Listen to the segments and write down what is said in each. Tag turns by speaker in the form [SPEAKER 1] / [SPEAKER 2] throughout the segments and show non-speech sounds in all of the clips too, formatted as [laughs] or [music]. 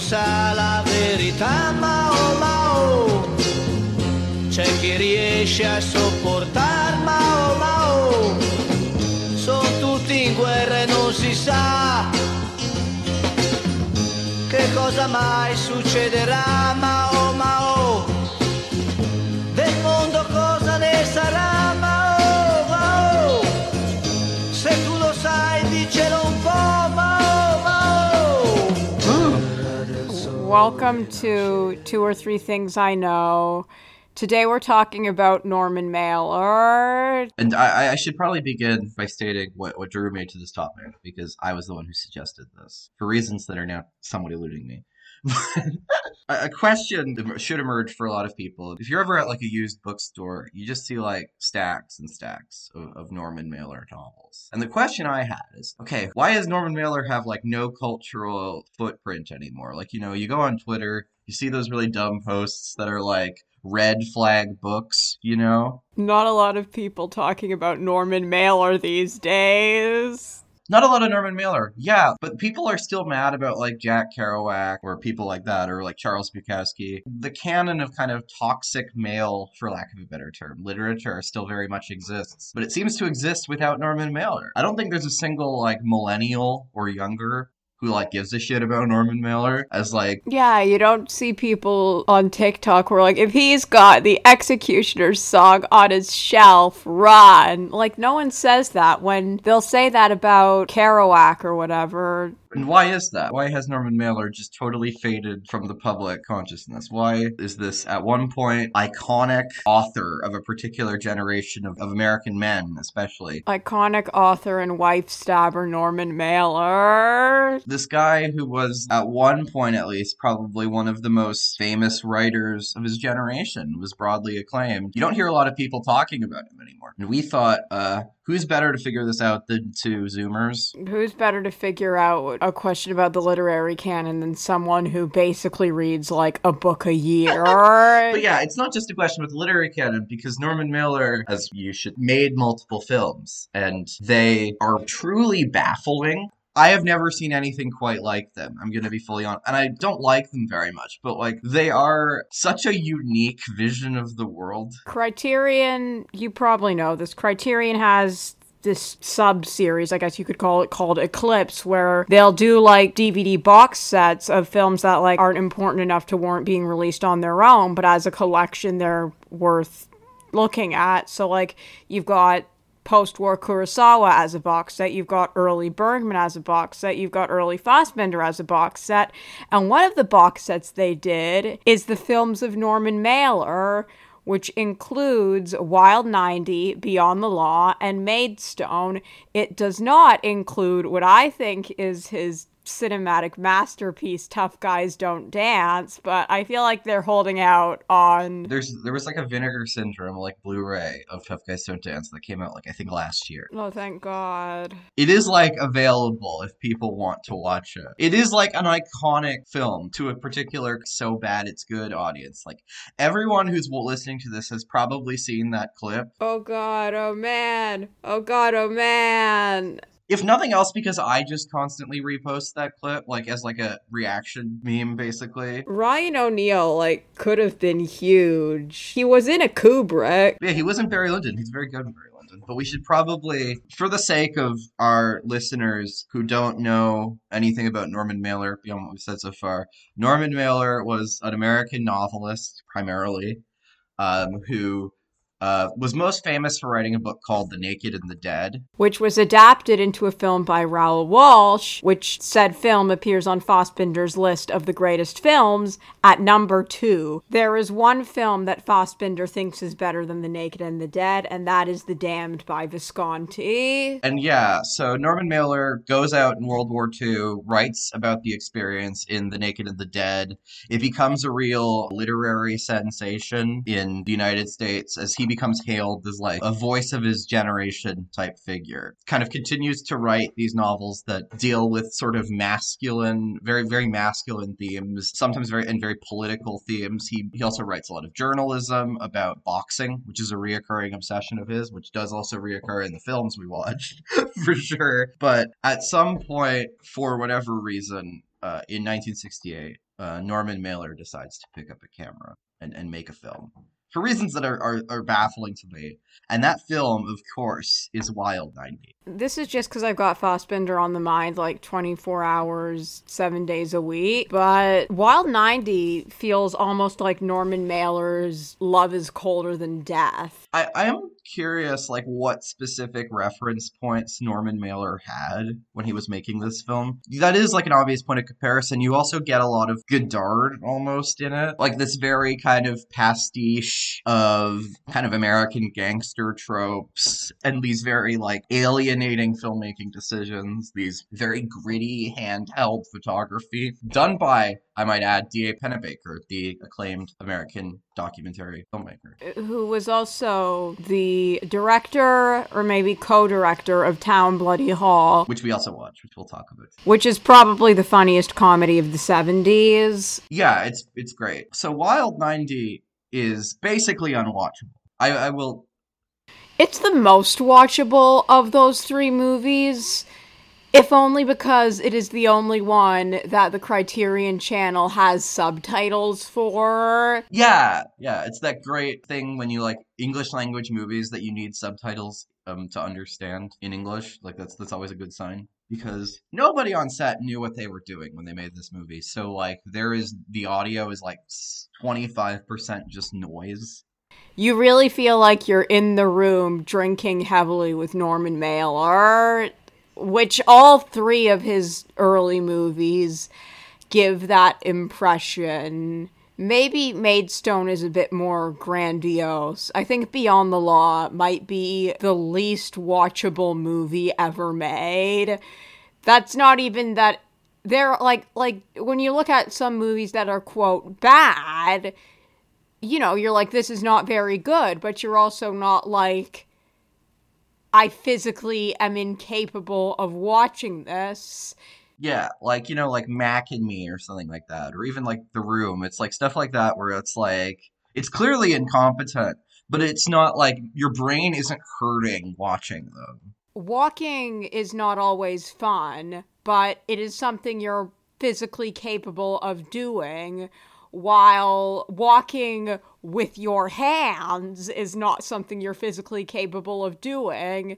[SPEAKER 1] sa la verità, ma oh, ma oh. C'è chi riesce a sopportar, ma oh, ma oh. Sono tutti in guerra e non si sa che cosa mai succederà, ma oh,
[SPEAKER 2] Welcome to Two or Three Things I Know. Today we're talking about Norman Mailer.
[SPEAKER 3] And I, I should probably begin by stating what, what drew me to this topic, because I was the one who suggested this, for reasons that are now somewhat eluding me. [laughs] a question that should emerge for a lot of people. If you're ever at like a used bookstore, you just see like stacks and stacks of, of Norman Mailer novels. And the question I had is, okay, why does Norman Mailer have like no cultural footprint anymore? Like, you know, you go on Twitter, you see those really dumb posts that are like red flag books, you know?
[SPEAKER 2] Not a lot of people talking about Norman Mailer these days.
[SPEAKER 3] Not a lot of Norman Mailer, yeah, but people are still mad about like Jack Kerouac or people like that, or like Charles Bukowski. The canon of kind of toxic male, for lack of a better term, literature still very much exists, but it seems to exist without Norman Mailer. I don't think there's a single like millennial or younger who like gives a shit about Norman Mailer as like
[SPEAKER 2] Yeah, you don't see people on TikTok who are like, if he's got the Executioner's song on his shelf, run. Like, no one says that when they'll say that about Kerouac or whatever.
[SPEAKER 3] And why is that? Why has Norman Mailer just totally faded from the public consciousness? Why is this, at one point, iconic author of a particular generation of, of American men, especially?
[SPEAKER 2] Iconic author and wife stabber Norman Mailer.
[SPEAKER 3] This guy who was, at one point at least, probably one of the most famous writers of his generation, was broadly acclaimed. You don't hear a lot of people talking about him anymore. And we thought, uh, who's better to figure this out than two Zoomers?
[SPEAKER 2] Who's better to figure out a question about the literary canon than someone who basically reads like a book a year? [laughs]
[SPEAKER 3] But yeah, it's not just a question with literary canon because Norman Mailer, as you should, made multiple films and they are truly baffling. I have never seen anything quite like them. I'm going to be fully honest. And I don't like them very much, but like they are such a unique vision of the world.
[SPEAKER 2] Criterion, you probably know this. Criterion has this sub series, I guess you could call it, called Eclipse, where they'll do like DVD box sets of films that like aren't important enough to warrant being released on their own, but as a collection, they're worth looking at. So like you've got post-war Kurosawa as a box set, you've got early Bergman as a box set, you've got early Fassbinder as a box set, and one of the box sets they did is the films of Norman Mailer, which includes Wild 90, Beyond the Law, and Maidstone. It does not include what I think is his cinematic masterpiece tough guys don't dance but i feel like they're holding out on
[SPEAKER 3] There's there was like a Vinegar Syndrome like Blu-ray of Tough Guys Don't Dance that came out like I think last year.
[SPEAKER 2] oh thank god
[SPEAKER 3] It is like available if people want to watch it. It is like an iconic film to a particular so bad it's good audience. Like everyone who's listening to this has probably seen that clip.
[SPEAKER 2] oh god oh man oh god oh man
[SPEAKER 3] If nothing else because I just constantly repost that clip like as like a reaction meme basically.
[SPEAKER 2] ryan o'neal like could have been huge he was in a kubrick
[SPEAKER 3] Yeah, he wasn't Barry Lyndon. He's very good in Barry Lyndon. But we should probably, for the sake of our listeners who don't know anything about Norman Mailer beyond what we've said so far, Norman Mailer was an American novelist, primarily, um, who uh, was most famous for writing a book called The Naked and the Dead.
[SPEAKER 2] which was adapted into a film by Raoul Walsh, which said film appears on Fassbinder's list of the greatest films at number two. There is one film that Fassbinder thinks is better than The Naked and the Dead, and that is The Damned by Visconti.
[SPEAKER 3] And yeah, so Norman Mailer goes out in World War II, writes about the experience in The Naked and the Dead. It becomes a real literary sensation in the United States as he becomes hailed as like a voice of his generation type figure. Kind of continues to write these novels that deal with sort of masculine, very, very masculine themes, sometimes very, and very political themes. He, he also writes a lot of journalism about boxing, which is a reoccurring obsession of his, which does also reoccur in the films we watched, [laughs] for sure. But at some point, for whatever reason, uh, in 1968, uh, Norman Mailer decides to pick up a camera and, and make a film for reasons that are, are, are baffling to me. And that film, of course, is Wild 90.
[SPEAKER 2] This is just because I've got Fassbinder on the mind like 24 hours, seven days a week. But Wild 90 feels almost like Norman Mailer's Love is Colder Than Death.
[SPEAKER 3] I, I am curious, like, what specific reference points Norman Mailer had when he was making this film. That is, like, an obvious point of comparison. You also get a lot of Godard almost in it. Like, this very kind of pastiche of kind of American gangster tropes and these very, like, alienating filmmaking decisions, these very gritty handheld photography done by I might add D.A. Pennebaker, the acclaimed American documentary filmmaker.
[SPEAKER 2] Who was also the director or maybe co director of Town Bloody Hall.
[SPEAKER 3] Which we also watch, which we'll talk about.
[SPEAKER 2] Which is probably the funniest comedy of the 70s.
[SPEAKER 3] Yeah, it's it's great. So Wild 90 is basically unwatchable. I, I will.
[SPEAKER 2] It's the most watchable of those three movies if only because it is the only one that the Criterion channel has subtitles for.
[SPEAKER 3] Yeah, yeah, it's that great thing when you like English language movies that you need subtitles um to understand in English. Like that's that's always a good sign because nobody on set knew what they were doing when they made this movie. So like there is the audio is like 25% just noise.
[SPEAKER 2] You really feel like you're in the room drinking heavily with Norman Mailer which all three of his early movies give that impression. Maybe Maidstone is a bit more grandiose. I think Beyond the Law might be the least watchable movie ever made. That's not even that they're like like when you look at some movies that are quote bad, you know, you're like this is not very good, but you're also not like I physically am incapable of watching this.
[SPEAKER 3] Yeah, like you know, like Mac and Me or something like that, or even like The Room. It's like stuff like that where it's like it's clearly incompetent, but it's not like your brain isn't hurting watching them.
[SPEAKER 2] Walking is not always fun, but it is something you're physically capable of doing while walking with your hands is not something you're physically capable of doing.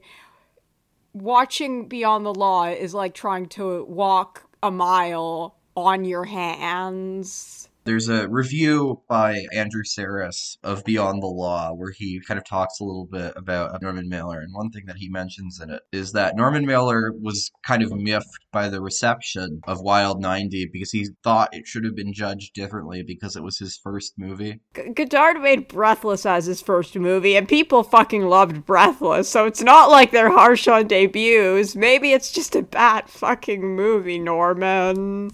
[SPEAKER 2] Watching Beyond the Law is like trying to walk a mile on your hands.
[SPEAKER 3] There's a review by Andrew Sarris of Beyond the Law where he kind of talks a little bit about Norman Mailer. And one thing that he mentions in it is that Norman Mailer was kind of miffed by the reception of Wild 90 because he thought it should have been judged differently because it was his first movie.
[SPEAKER 2] G- Godard made Breathless as his first movie, and people fucking loved Breathless, so it's not like they're harsh on debuts. Maybe it's just a bad fucking movie, Norman.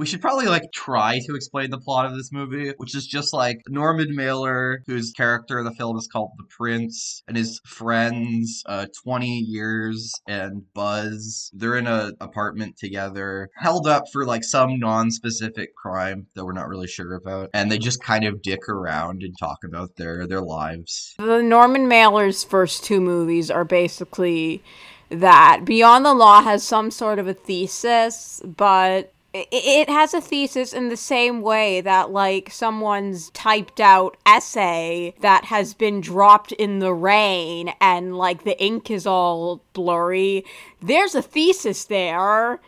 [SPEAKER 3] We should probably like try to explain the plot of this movie, which is just like Norman Mailer, whose character in the film is called the Prince, and his friends, uh, 20 years and Buzz. They're in a apartment together, held up for like some non-specific crime that we're not really sure about, and they just kind of dick around and talk about their their lives.
[SPEAKER 2] The Norman Mailer's first two movies are basically that. Beyond the Law has some sort of a thesis, but it has a thesis in the same way that like someone's typed out essay that has been dropped in the rain and like the ink is all blurry. There's a thesis there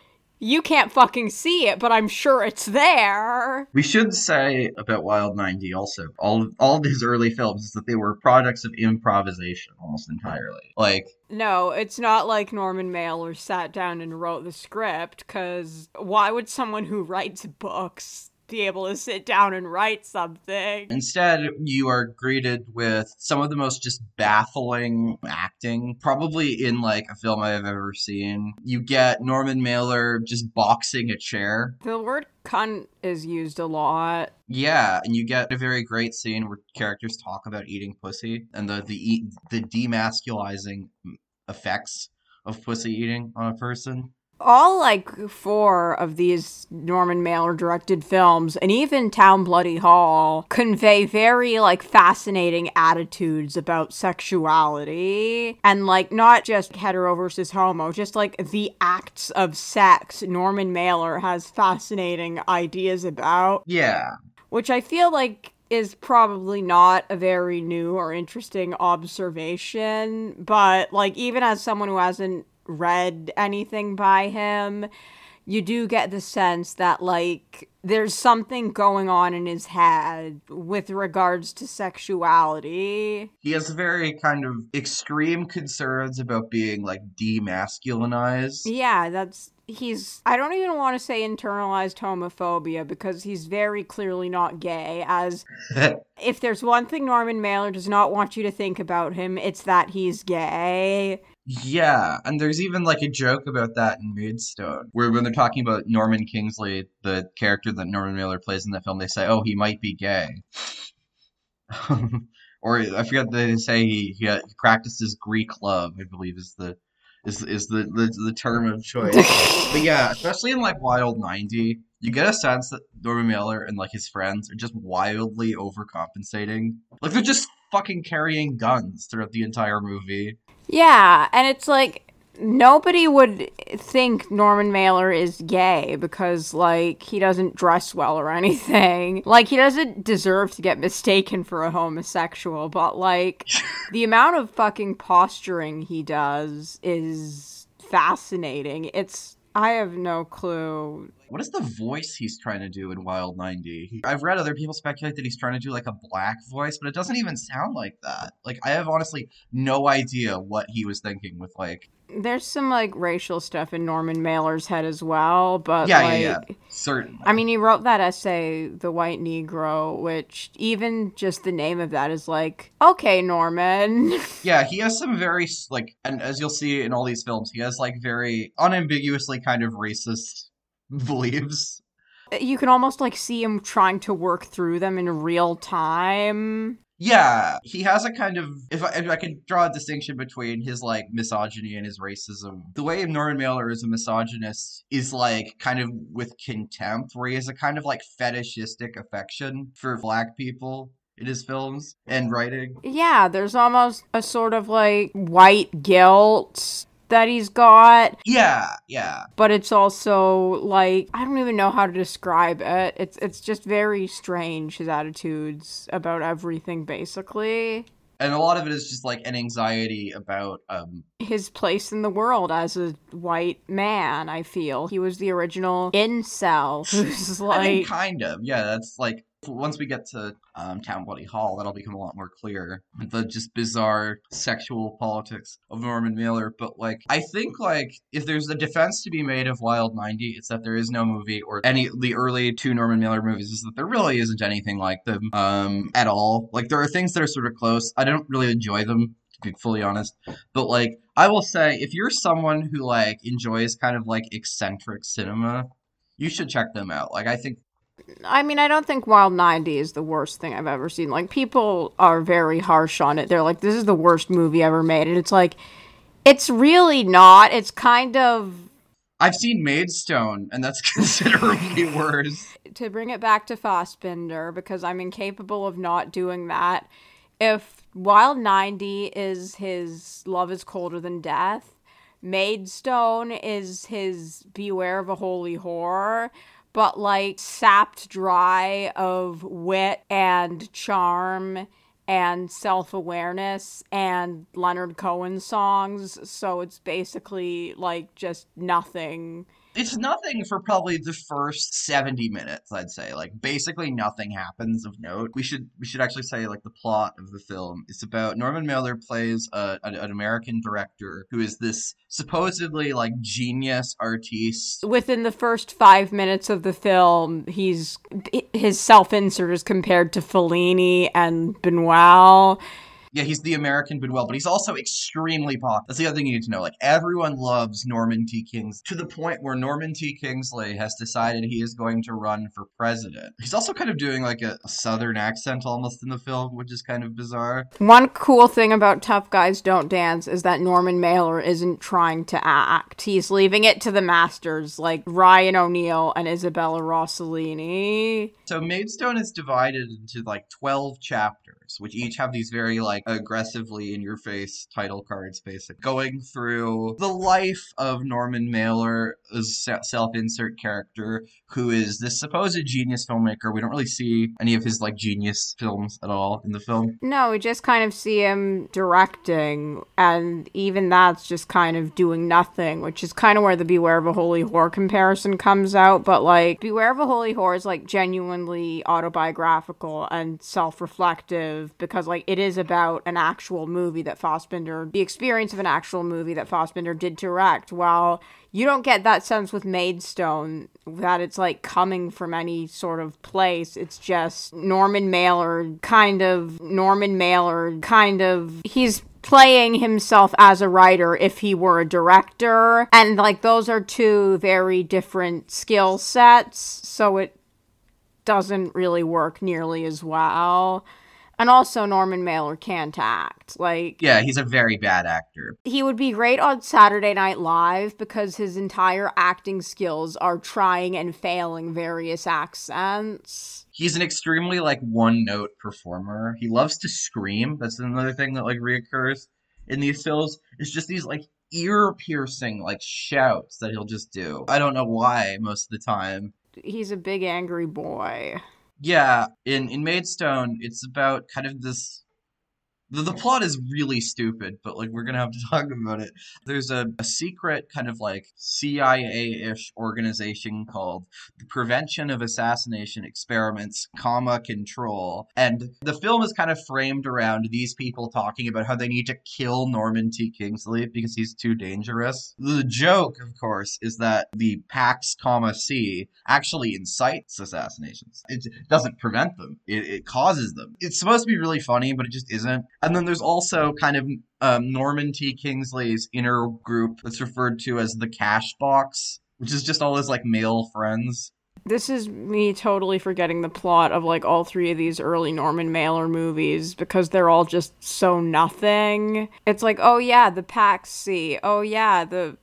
[SPEAKER 2] you can't fucking see it, but I'm sure it's there.
[SPEAKER 3] We should say about Wild 90 also, all all of his early films is that they were products of improvisation almost entirely. Like
[SPEAKER 2] no, it's not like Norman Mailer sat down and wrote the script cuz why would someone who writes books be able to sit down and write something.
[SPEAKER 3] Instead, you are greeted with some of the most just baffling acting, probably in like a film I've ever seen. You get Norman Mailer just boxing a chair.
[SPEAKER 2] The word cunt is used a lot.
[SPEAKER 3] Yeah, and you get a very great scene where characters talk about eating pussy and the the the demasculizing effects of pussy eating on a person.
[SPEAKER 2] All like four of these Norman Mailer directed films, and even Town Bloody Hall, convey very like fascinating attitudes about sexuality and like not just hetero versus homo, just like the acts of sex. Norman Mailer has fascinating ideas about,
[SPEAKER 3] Yeah.
[SPEAKER 2] which I feel like is probably not a very new or interesting observation, but like even as someone who hasn't read anything by him, you do get the sense that like there's something going on in his head with regards to sexuality.
[SPEAKER 3] He has very kind of extreme concerns about being like demasculinized.
[SPEAKER 2] Yeah, that's he's I don't even want to say internalized homophobia because he's very clearly not gay as [laughs] if there's one thing Norman Mailer does not want you to think about him, it's that he's gay.
[SPEAKER 3] Yeah, and there's even like a joke about that in Maidstone, where when they're talking about Norman Kingsley, the character that Norman Mailer plays in that film, they say, "Oh, he might be gay," [laughs] or I forget they say he he, uh, practices Greek love. I believe is the is is the the, the term of choice. [laughs] but yeah, especially in like Wild ninety, you get a sense that Norman Mailer and like his friends are just wildly overcompensating. Like they're just fucking carrying guns throughout the entire movie.
[SPEAKER 2] Yeah, and it's like nobody would think Norman Mailer is gay because like he doesn't dress well or [laughs] anything. Like he doesn't deserve to get mistaken for a homosexual, but like [laughs] the amount of fucking posturing he does is fascinating. It's I have no clue.
[SPEAKER 3] What is the voice he's trying to do in Wild 90? I've read other people speculate that he's trying to do like a black voice, but it doesn't even sound like that. Like I have honestly no idea what he was thinking with like
[SPEAKER 2] There's some like racial stuff in Norman Mailer's head as well, but
[SPEAKER 3] Yeah,
[SPEAKER 2] like
[SPEAKER 3] yeah, yeah. certain.
[SPEAKER 2] I mean, he wrote that essay, The White Negro, which even just the name of that is like, okay, Norman. [laughs]
[SPEAKER 3] Yeah, he has some very like and as you'll see in all these films, he has like very unambiguously kind of racist [laughs] beliefs.
[SPEAKER 2] you can almost like see him trying to work through them in real time.
[SPEAKER 3] Yeah, he has a kind of if I, if I could draw a distinction between his like misogyny and his racism. The way Norman Mailer is a misogynist is like kind of with contempt, where he has a kind of like fetishistic affection for black people in his films and writing.
[SPEAKER 2] Yeah, there's almost a sort of like white guilt that he's got,
[SPEAKER 3] Yeah, yeah.
[SPEAKER 2] but it's also like I don't even know how to describe it. It's it's just very strange his attitudes about everything basically.
[SPEAKER 3] And a lot of it is just like an anxiety about um
[SPEAKER 2] his place in the world as a white man, I feel. He was the original incel [laughs] who's
[SPEAKER 3] I mean, kind of. Yeah, that's like once we get to um, Town Bloody Hall, that'll become a lot more clear. The just bizarre sexual politics of Norman Mailer. But like, I think like if there's a defense to be made of Wild 90, it's that there is no movie or any the early two Norman Mailer movies is that there really isn't anything like them um at all. Like there are things that are sort of close. I don't really enjoy them to be fully honest. But like I will say if you're someone who like enjoys kind of like eccentric cinema, you should check them out. Like I think
[SPEAKER 2] I mean, I don't think Wild 90 is the worst thing I've ever seen. Like people are very harsh on it. They're like this is the worst movie ever made. And it's like it's really not. It's kind of
[SPEAKER 3] I've seen Maidstone, and that's [laughs] considerably [laughs] worse.
[SPEAKER 2] to bring it back to Fassbinder because I'm incapable of not doing that. If Wild 90 is his Love is Colder Than Death, Maidstone is his Beware of a Holy Whore, but like sapped dry of wit and charm and self awareness and Leonard Cohen songs. So it's basically like just nothing.
[SPEAKER 3] It's nothing for probably the first 70 minutes, I'd say. Like basically nothing happens of note. We should we should actually say like the plot of the film is about Norman Mailer plays a, an, an American director who is this supposedly like genius artiste.
[SPEAKER 2] within the first five minutes of the film, he's his self insert is compared to Fellini and Buñuel.
[SPEAKER 3] Yeah, he's the American Buñuel, but he's also extremely popular. That's the other thing you need to know. Like everyone loves Norman T. Kings to the point where Norman T. Kingsley has decided he is going to run for president. He's also kind of doing like a, a southern accent almost in the film, which is kind of bizarre.
[SPEAKER 2] One cool thing about Tough Guys Don't Dance is that Norman Mailer isn't trying to act. He's leaving it to the masters like Ryan O'Neal and Isabella Rossellini.
[SPEAKER 3] So Maidstone is divided into like 12 chapters, which each have these very like aggressively in your face title cards, basically going through the life of Norman Mailer, a self insert character who is this supposed genius filmmaker. We don't really see any of his like genius films at all in the film.
[SPEAKER 2] No, we just kind of see him directing, and even that's just kind of doing nothing, which is kind of where the Beware of a Holy Whore comparison comes out. But like, Beware of a Holy Whore is like genuinely autobiographical and self because like it is about an actual movie that Fassbinder, the experience of an actual movie that Fassbinder did direct, while you don't get that sense with Maidstone that it's like coming from any sort of place. It's just Norman Mailer, kind of Norman Mailer, kind of he's playing himself as a writer if he were a director. And like those are two very different skill sets, so it doesn't really work nearly as well. And also, Norman Mailer can't act. Like,
[SPEAKER 3] yeah, he's a very bad actor.
[SPEAKER 2] He would be great on Saturday Night Live because his entire acting skills are trying and failing various accents.
[SPEAKER 3] He's an extremely like one note performer. He loves to scream. That's another thing that like reoccurs in these films. It's just these like ear piercing like shouts that he'll just do. I don't know why most of the time.
[SPEAKER 2] He's a big angry boy
[SPEAKER 3] yeah, in in Maidstone, it's about kind of this the, the plot is really stupid, but like we're gonna have to [laughs] talk about it. There's a, a secret kind of like CIA-ish organization called the Prevention of Assassination Experiments, comma control. And the film is kind of framed around these people talking about how they need to kill Norman T. Kingsley because he's too dangerous. The joke, of course, is that the Pax, comma C actually incites assassinations. It doesn't prevent them. It, it causes them. It's supposed to be really funny, but it just isn't. And then there's also kind of um, Norman T. Kingsley's inner group that's referred to as the Cash Box, which is just all his like male friends.
[SPEAKER 2] This is me totally forgetting the plot of like all three of these early Norman Mailer movies because they're all just so nothing. It's like, oh yeah, the Pax C. Oh yeah, the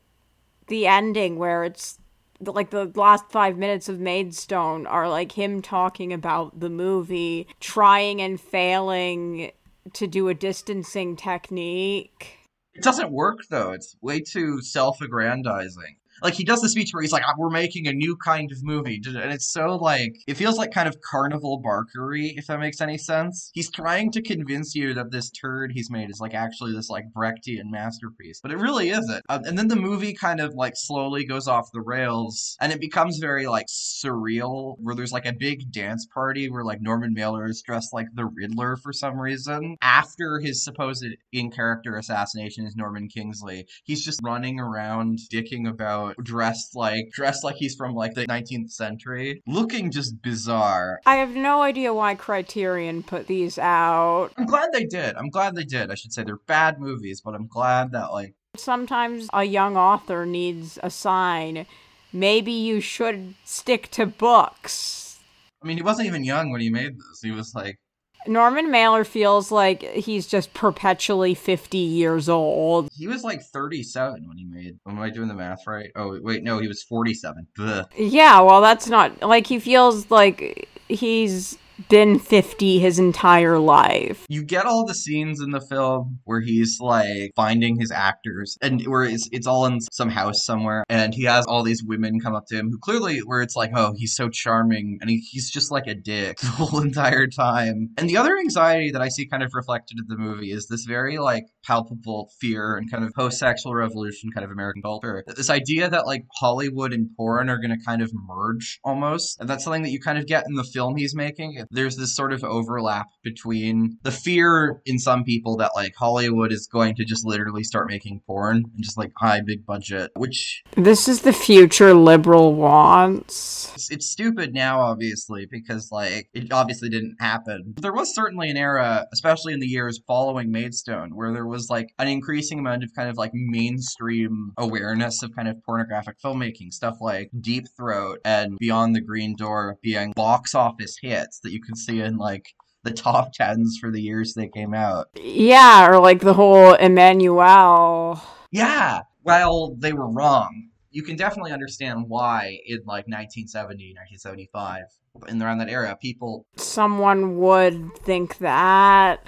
[SPEAKER 2] the ending where it's like the last five minutes of Maidstone are like him talking about the movie, trying and failing to do a distancing technique.
[SPEAKER 3] It doesn't work though. It's way too self-aggrandizing like he does the speech where he's like, "We're making a new kind of movie," and it's so like it feels like kind of carnival barkery, if that makes any sense. He's trying to convince you that this turd he's made is like actually this like Brechtian masterpiece, but it really isn't. Uh, and then the movie kind of like slowly goes off the rails, and it becomes very like surreal, where there's like a big dance party where like Norman Mailer is dressed like the Riddler for some reason. After his supposed in character assassination is Norman Kingsley, he's just running around dicking about dressed like dressed like he's from like the 19th century, looking just bizarre.
[SPEAKER 2] I have no idea why Criterion put these out.
[SPEAKER 3] I'm glad they did. I'm glad they did. I should say they're bad movies, but I'm glad that like
[SPEAKER 2] sometimes a young author needs a sign. Maybe you should stick to books.
[SPEAKER 3] I mean, he wasn't even young when he made this. He was like
[SPEAKER 2] Norman Mailer feels like he's just perpetually 50 years old.
[SPEAKER 3] He was like 37 when he made. Am I doing the math right? Oh, wait, no, he was 47. Ugh.
[SPEAKER 2] Yeah, well, that's not. Like, he feels like he's been 50 his entire life.
[SPEAKER 3] You get all the scenes in the film where he's like finding his actors and where it's, it's all in some house somewhere and he has all these women come up to him who clearly where it's like, oh, he's so charming and he, he's just like a dick [laughs] the whole entire time. And the other anxiety that I see kind of reflected in the movie is this very like palpable fear and kind of post-sexual revolution kind of American culture. This idea that like Hollywood and porn are going to kind of merge almost. And that's something that you kind of get in the film he's making there's this sort of overlap between the fear in some people that like Hollywood is going to just literally start making porn and just like high big budget, which
[SPEAKER 2] This is the future liberal wants.
[SPEAKER 3] it's, it's stupid now, obviously, because like it obviously didn't happen. But There was certainly an era, especially in the years following Maidstone, where there was like an increasing amount of kind of like mainstream awareness of kind of pornographic filmmaking, stuff like Deep Throat and Beyond the Green Door being box office hits that you can see in like the top [laughs] tens for the years they came out.
[SPEAKER 2] Yeah, or like the whole Emmanuelle.
[SPEAKER 3] Yeah, well, they were wrong. You can definitely understand why in like 1970, 1975, and around that era, people
[SPEAKER 2] Someone would think that.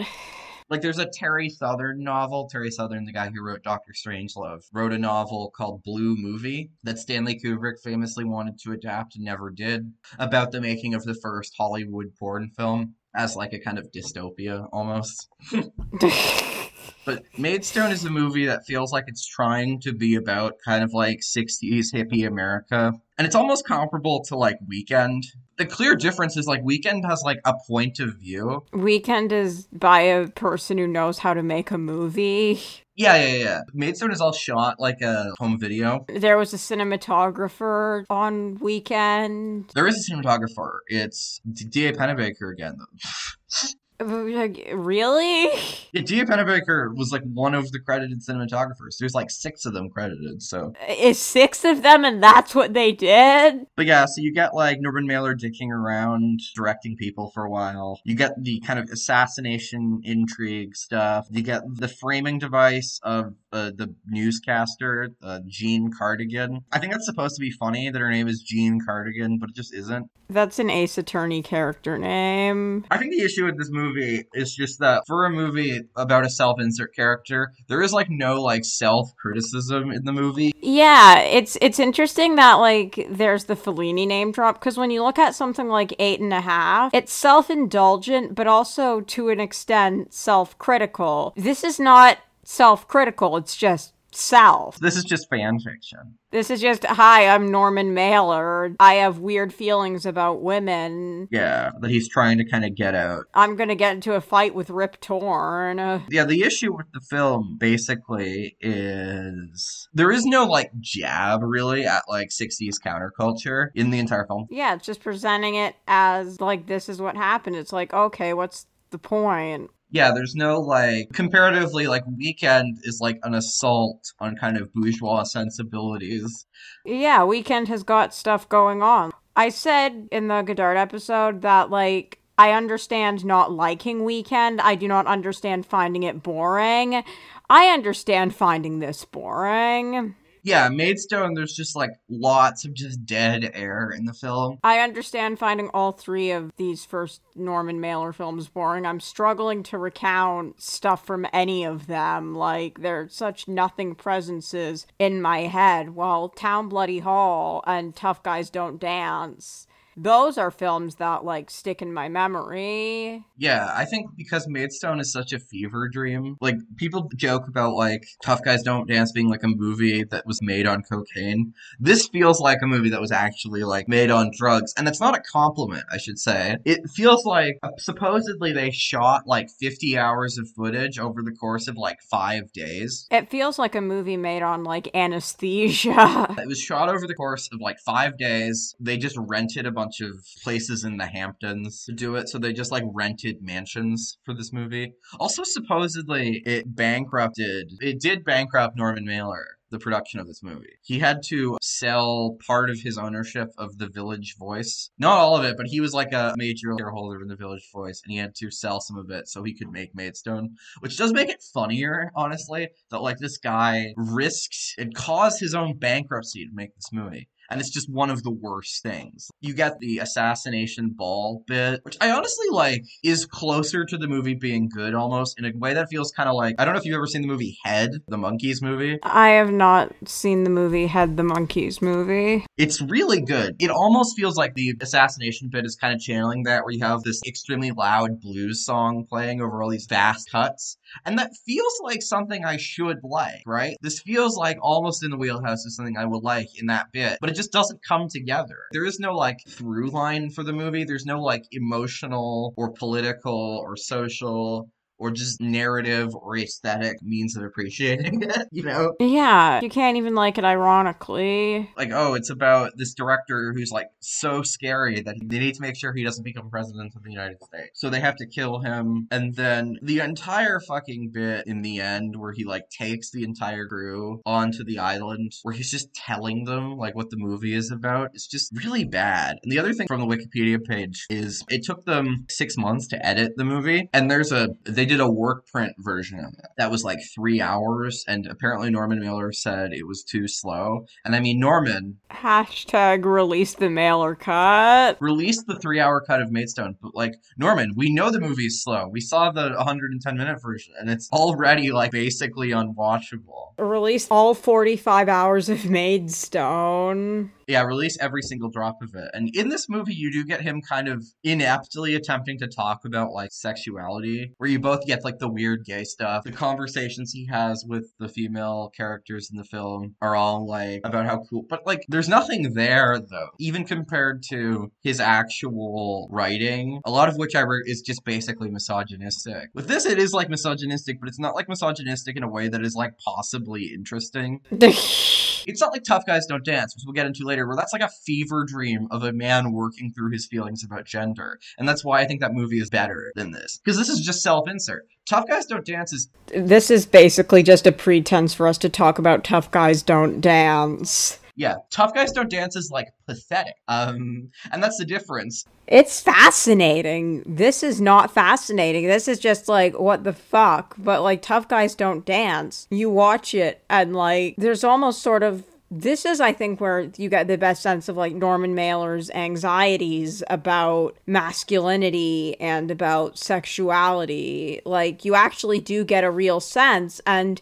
[SPEAKER 3] Like there's a Terry Southern novel. Terry Southern, the guy who wrote Doctor Strangelove, wrote a novel called Blue Movie that Stanley Kubrick famously wanted to adapt and never did, about the making of the first Hollywood porn film as like a kind of dystopia almost. [laughs] [laughs] But Maidstone is a movie that feels like it's trying to be about kind of like 60s hippie America. And it's almost comparable to like Weekend. The clear difference is like Weekend has like a point of view.
[SPEAKER 2] Weekend is by a person who knows how to make a movie.
[SPEAKER 3] Yeah, yeah, yeah. Maidstone is all shot like a home video.
[SPEAKER 2] There was a cinematographer on Weekend.
[SPEAKER 3] There is a cinematographer. It's D.A. Pennebaker again. [laughs]
[SPEAKER 2] Like, Really?
[SPEAKER 3] Yeah, D.A. Pennebaker was like one of the credited cinematographers. There's like six of them credited, so.
[SPEAKER 2] Is six of them and that's what they did?
[SPEAKER 3] But yeah, so you get like Norman Mailer dicking around, directing people for a while. You get the kind of assassination intrigue stuff. You get the framing device of uh, the newscaster, uh, Jean Cardigan. I think that's supposed to be funny that her name is Jean Cardigan, but it just isn't.
[SPEAKER 2] That's an Ace Attorney character name.
[SPEAKER 3] I think the issue with this movie is just that for a movie about a self-insert character, there is like no like self-criticism in the movie.
[SPEAKER 2] Yeah, it's it's interesting that like there's the Fellini name drop because when you look at something like Eight and a Half, it's self-indulgent but also to an extent self-critical. This is not self-critical; it's just self.
[SPEAKER 3] This is just fan fiction.
[SPEAKER 2] This is just hi, I'm Norman Mailer. I have weird feelings about women.
[SPEAKER 3] Yeah, that he's trying to kind of get out.
[SPEAKER 2] I'm gonna get into a fight with Rip Torn.
[SPEAKER 3] Yeah, the issue with the film basically is there is no like jab really at like 60s counterculture in the entire film.
[SPEAKER 2] yeah, it's just presenting it as like this is what happened. It's like okay, what's the point?
[SPEAKER 3] Yeah, there's no like comparatively like Weekend is like an assault on kind of bourgeois sensibilities.
[SPEAKER 2] Yeah, Weekend has got stuff going on. I said in the Godard episode that, like, I understand not liking Weekend. I do not understand finding it boring. I understand finding this boring.
[SPEAKER 3] Yeah, Maidstone there's just like lots of just dead air in the film.
[SPEAKER 2] I understand finding all three of these first Norman Mailer films boring. I'm struggling to recount stuff from any of them. Like, they're such nothing presences in my head. While Town Bloody Hall and Tough Guys Don't Dance, those are films that, like, stick in my memory.
[SPEAKER 3] Yeah, I think because Maidstone is such a fever dream. Like people joke about like Tough Guys Don't Dance being like a movie that was made on cocaine. This feels like a movie that was actually like made on drugs, and that's not a compliment, I should say. It feels like uh, supposedly they shot like 50 hours of footage over the course of like 5 days.
[SPEAKER 2] It feels like a movie made on, like, anesthesia. [laughs]
[SPEAKER 3] It was shot over the course of like 5 days. They just rented a bunch of places in the Hamptons to do it, so they just like rented mansions for this movie. Also, supposedly, it bankrupted. It did bankrupt Norman Mailer, the production of this movie. He had to sell part of his ownership of the Village Voice. Not all of it, but he was like a major shareholder in the Village Voice, and he had to sell some of it so he could make Maidstone, which does make it funnier, honestly, that like this guy risked and caused his own bankruptcy to make this movie and it's just one of the worst things. You get the assassination ball bit, which I honestly like is closer to the movie being good almost in a way that feels kind of like I don't know if you've ever seen the movie Head, the Monkees movie.
[SPEAKER 2] I have not seen the movie Head the Monkees movie.
[SPEAKER 3] It's really good. It almost feels like the assassination bit is kind of channeling that, where you have this extremely loud blues song playing over all these fast cuts. And that feels like something I should like, right? This feels like almost in the wheelhouse of something I would like in that bit, but it just doesn't come together. There is no like through line for the movie. There's no like emotional or political or social or just narrative or aesthetic means of appreciating [laughs] it, you know?
[SPEAKER 2] Yeah, you can't even like it ironically.
[SPEAKER 3] Like, oh, it's about this director who's like so scary that they need to make sure he doesn't become president of the United States. So they have to kill him. And then the entire fucking bit in the end where he like takes the entire crew onto the island where he's just telling them like what the movie is about, it's just really bad. And the other thing from the Wikipedia page is it took them six months to edit the movie. And there's a, they did a work print version of it that was like three hours, and apparently Norman Mailer said it was too slow. And I mean, Norman
[SPEAKER 2] Hashtag release the mailer cut.
[SPEAKER 3] Release the three hour cut of Maidstone, but like, Norman, we know the movie is slow. We saw the 110 minute version, and it's already like basically unwatchable.
[SPEAKER 2] Release all 45 hours of Maidstone.
[SPEAKER 3] Yeah, release every single drop of it. And in this movie, you do get him kind of ineptly attempting to talk about like sexuality, where you both get like the weird gay stuff. The conversations he has with the female characters in the film are all like about how cool, but like there's nothing there though, even compared to his actual writing, a lot of which I wrote is just basically misogynistic. With this, it is like misogynistic, but it's not like misogynistic in a way that is like possibly interesting. [laughs] It's not like Tough Guys Don't Dance, which we'll get into later, where that's like a fever dream of a man working through his feelings about gender. And that's why I think that movie is better than this. Because this is just self insert. Tough Guys Don't Dance is.
[SPEAKER 2] this is basically just a pretense for us to talk about tough guys don't dance.
[SPEAKER 3] Yeah, Tough Guys Don't Dance is like pathetic. Um, and that's the difference.
[SPEAKER 2] It's fascinating. This is not fascinating. This is just like, what the fuck? But like, tough guys don't dance. You watch it, and like, there's almost sort of. This is, I think, where you get the best sense of like Norman Mailer's anxieties about masculinity and about sexuality. Like, you actually do get a real sense, and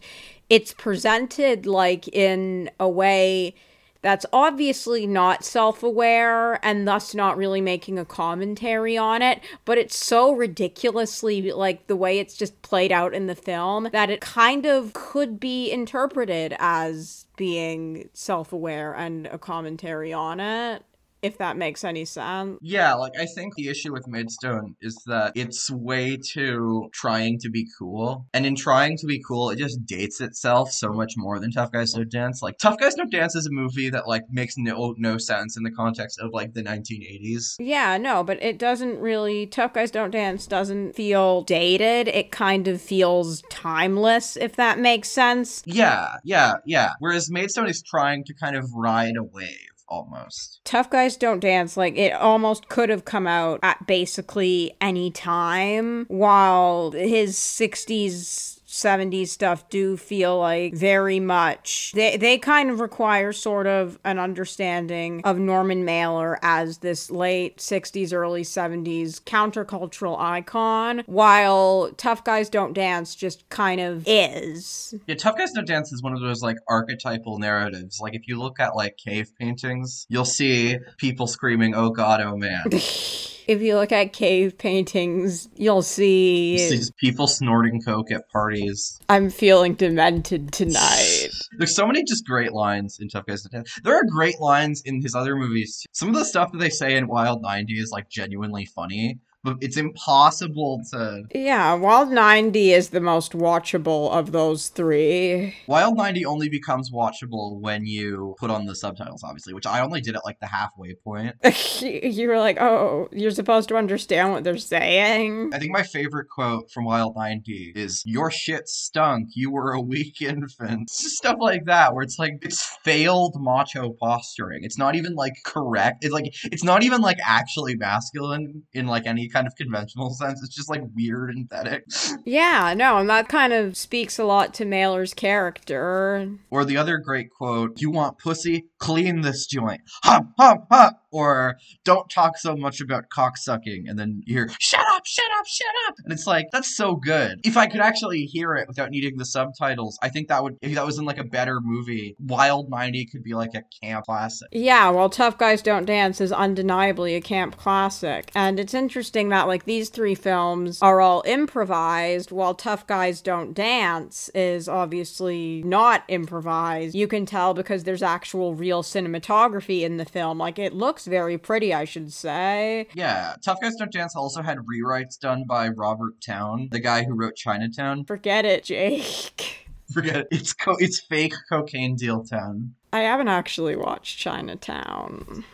[SPEAKER 2] it's presented like in a way that's obviously not self aware and thus not really making a commentary on it, but it's so ridiculously like the way it's just played out in the film that it kind of could be interpreted as being self aware and a commentary on it, if that makes any sense.
[SPEAKER 3] Yeah, like I think the issue with Maidstone is that it's way too trying to be cool. And in trying to be cool, it just dates itself so much more than Tough Guys Don't Dance. Like Tough Guys Don't Dance is a movie that like makes no no sense in the context of like the 1980s.
[SPEAKER 2] Yeah, no, but it doesn't really. Tough Guys Don't Dance doesn't feel dated. It kind of feels timeless, if that makes sense.
[SPEAKER 3] Yeah, yeah, yeah. Whereas Maidstone is trying to kind of ride a wave almost.
[SPEAKER 2] Tough Guys Don't Dance, like it almost could have come out at basically any time, while his 60s. 70s stuff do feel like very much they they kind of require sort of an understanding of Norman Mailer as this late 60s early 70s countercultural icon while Tough Guys Don't Dance just kind of is
[SPEAKER 3] Yeah, Tough Guys Don't Dance is one of those like archetypal narratives. Like if you look at like cave paintings, you'll see people screaming, "Oh God, oh man!" [laughs]
[SPEAKER 2] if you look at cave paintings you'll see
[SPEAKER 3] people snorting coke at parties.
[SPEAKER 2] I'm feeling demented tonight.
[SPEAKER 3] There's so many just great lines in Tough Guys There are great lines in his other movies. Some of the stuff that they say in Wild 90 is like genuinely funny, but it's impossible to.
[SPEAKER 2] Yeah, Wild 90 is the most watchable of those three.
[SPEAKER 3] Wild 90 only becomes watchable when you put on the subtitles, obviously, which I only did at like the halfway point. [laughs]
[SPEAKER 2] you were like, oh, you're supposed to understand what they're saying.
[SPEAKER 3] I think my favorite quote from Wild 90 is Your shit stunk. You were a weak infant. Stuff like that where it's like it's failed macho posturing. It's not even like correct. It's like it's not even like actually masculine in like any kind of conventional [laughs] sense. It's just like weird and pathetic.
[SPEAKER 2] Yeah, no, and that kind of speaks a lot to Mailer's character.
[SPEAKER 3] Or the other great quote, You want pussy? Clean this joint. Hop, hop, hop. Or don't talk so much about cock sucking. And then you hear, Shut up, shut up, shut up. And it's like, that's so good. If I could actually hear it without needing the subtitles, I think that would, if that was in like a better movie, Wild 90 could be like a camp classic.
[SPEAKER 2] Yeah, well, Tough Guys Don't Dance is undeniably a camp classic. And it's interesting that, like, these three films are all improvised, while Tough Guys Don't Dance is obviously not improvised. You can tell because there's actual real cinematography in the film. Like, it looks very pretty, I should say.
[SPEAKER 3] Yeah, Tough Guys Don't Dance also had rewrites done by Robert Towne, the guy who wrote Chinatown.
[SPEAKER 2] Forget it, Jake. [laughs]
[SPEAKER 3] Forget it. It's co- it's fake cocaine deal town.
[SPEAKER 2] I haven't actually watched Chinatown.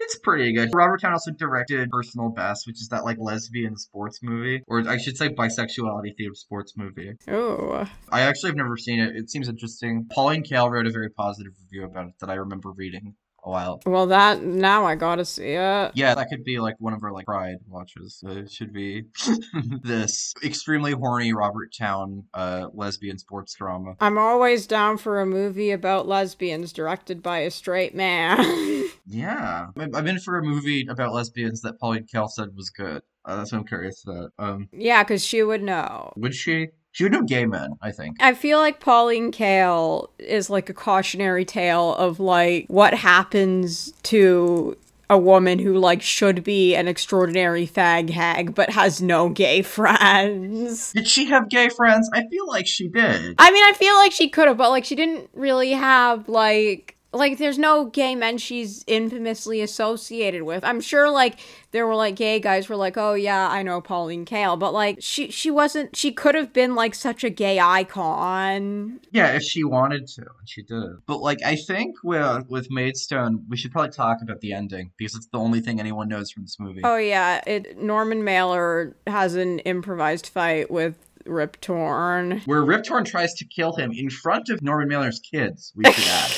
[SPEAKER 3] It's pretty good. Robert Towne also directed Personal Best, which is that like lesbian sports movie, or I should say bisexuality themed sports movie.
[SPEAKER 2] Oh.
[SPEAKER 3] I actually have never seen it. It seems interesting. Pauline Kael wrote a very positive review about it that I remember reading a while.
[SPEAKER 2] Well, that now I gotta see it.
[SPEAKER 3] Yeah, that could be like one of our like pride watches. It should be [laughs] this extremely horny Robert Towne uh, lesbian sports drama.
[SPEAKER 2] I'm always down for a movie about lesbians directed by a straight man. [laughs]
[SPEAKER 3] Yeah, I'm in for a movie about lesbians that Pauline Kael said was good. Uh, that's what I'm curious about. Um,
[SPEAKER 2] yeah, because she would know.
[SPEAKER 3] would she? She would know gay men, I think.
[SPEAKER 2] I feel like Pauline Kael is like a cautionary tale of like what happens to a woman who like should be an extraordinary fag hag but has no gay [laughs] friends.
[SPEAKER 3] Did she have gay friends? I feel like she did.
[SPEAKER 2] I mean, I feel like she could have, but like she didn't really have like like there's no gay men she's infamously associated with. I'm sure like there were like gay guys who were like, "Oh yeah, I know Pauline Kael," but like she she wasn't she could have been like such a gay icon.
[SPEAKER 3] Yeah, if she wanted to, and she did. But like, I think with with Maidstone, we should probably talk about the ending because it's the only thing anyone knows from this movie.
[SPEAKER 2] Oh yeah, it Norman Mailer has an improvised fight with Rip Torn.
[SPEAKER 3] Where Rip Torn tries to kill him in front of Norman Mailer's kids. We should [laughs] add.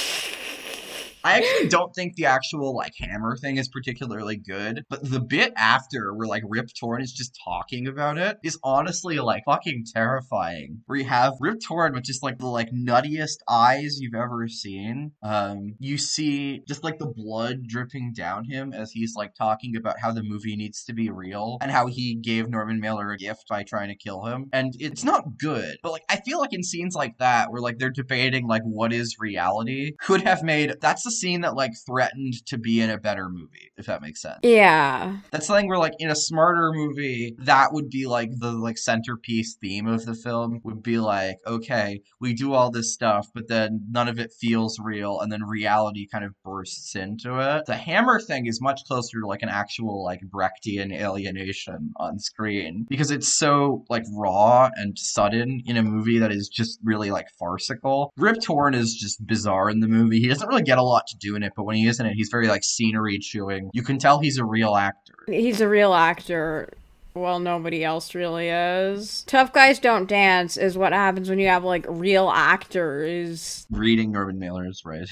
[SPEAKER 3] I actually don't think the actual like hammer thing is particularly good, but the bit after where like Rip Torn is just talking about it is honestly like fucking terrifying. Where you have Rip Torn with just like the like nuttiest eyes you've ever seen. Um, you see just like the blood dripping down him as he's like talking about how the movie needs to be real and how he gave Norman Mailer a gift by trying to kill him. And it's not good, but like I feel like in scenes like that where like they're debating like what is reality could have made that's the scene that like threatened to be in a better movie, if that makes sense.
[SPEAKER 2] Yeah.
[SPEAKER 3] That's something where like in a smarter movie, that would be like the like centerpiece theme of the film would be like, okay, we do all this stuff, but then none of it feels real, and then reality kind of bursts into it. The hammer thing is much closer to like an actual like Brechtian alienation on screen because it's so like raw and sudden in a movie that is just really like farcical. Rip Torn is just bizarre in the movie. He doesn't really get a lot to do in it, but when he is in it, he's very like scenery chewing. You can tell he's a real actor.
[SPEAKER 2] He's a real actor. Well, nobody else really is. Tough Guys Don't Dance is what happens when you have like real actors
[SPEAKER 3] Reading Urban Mailer is right.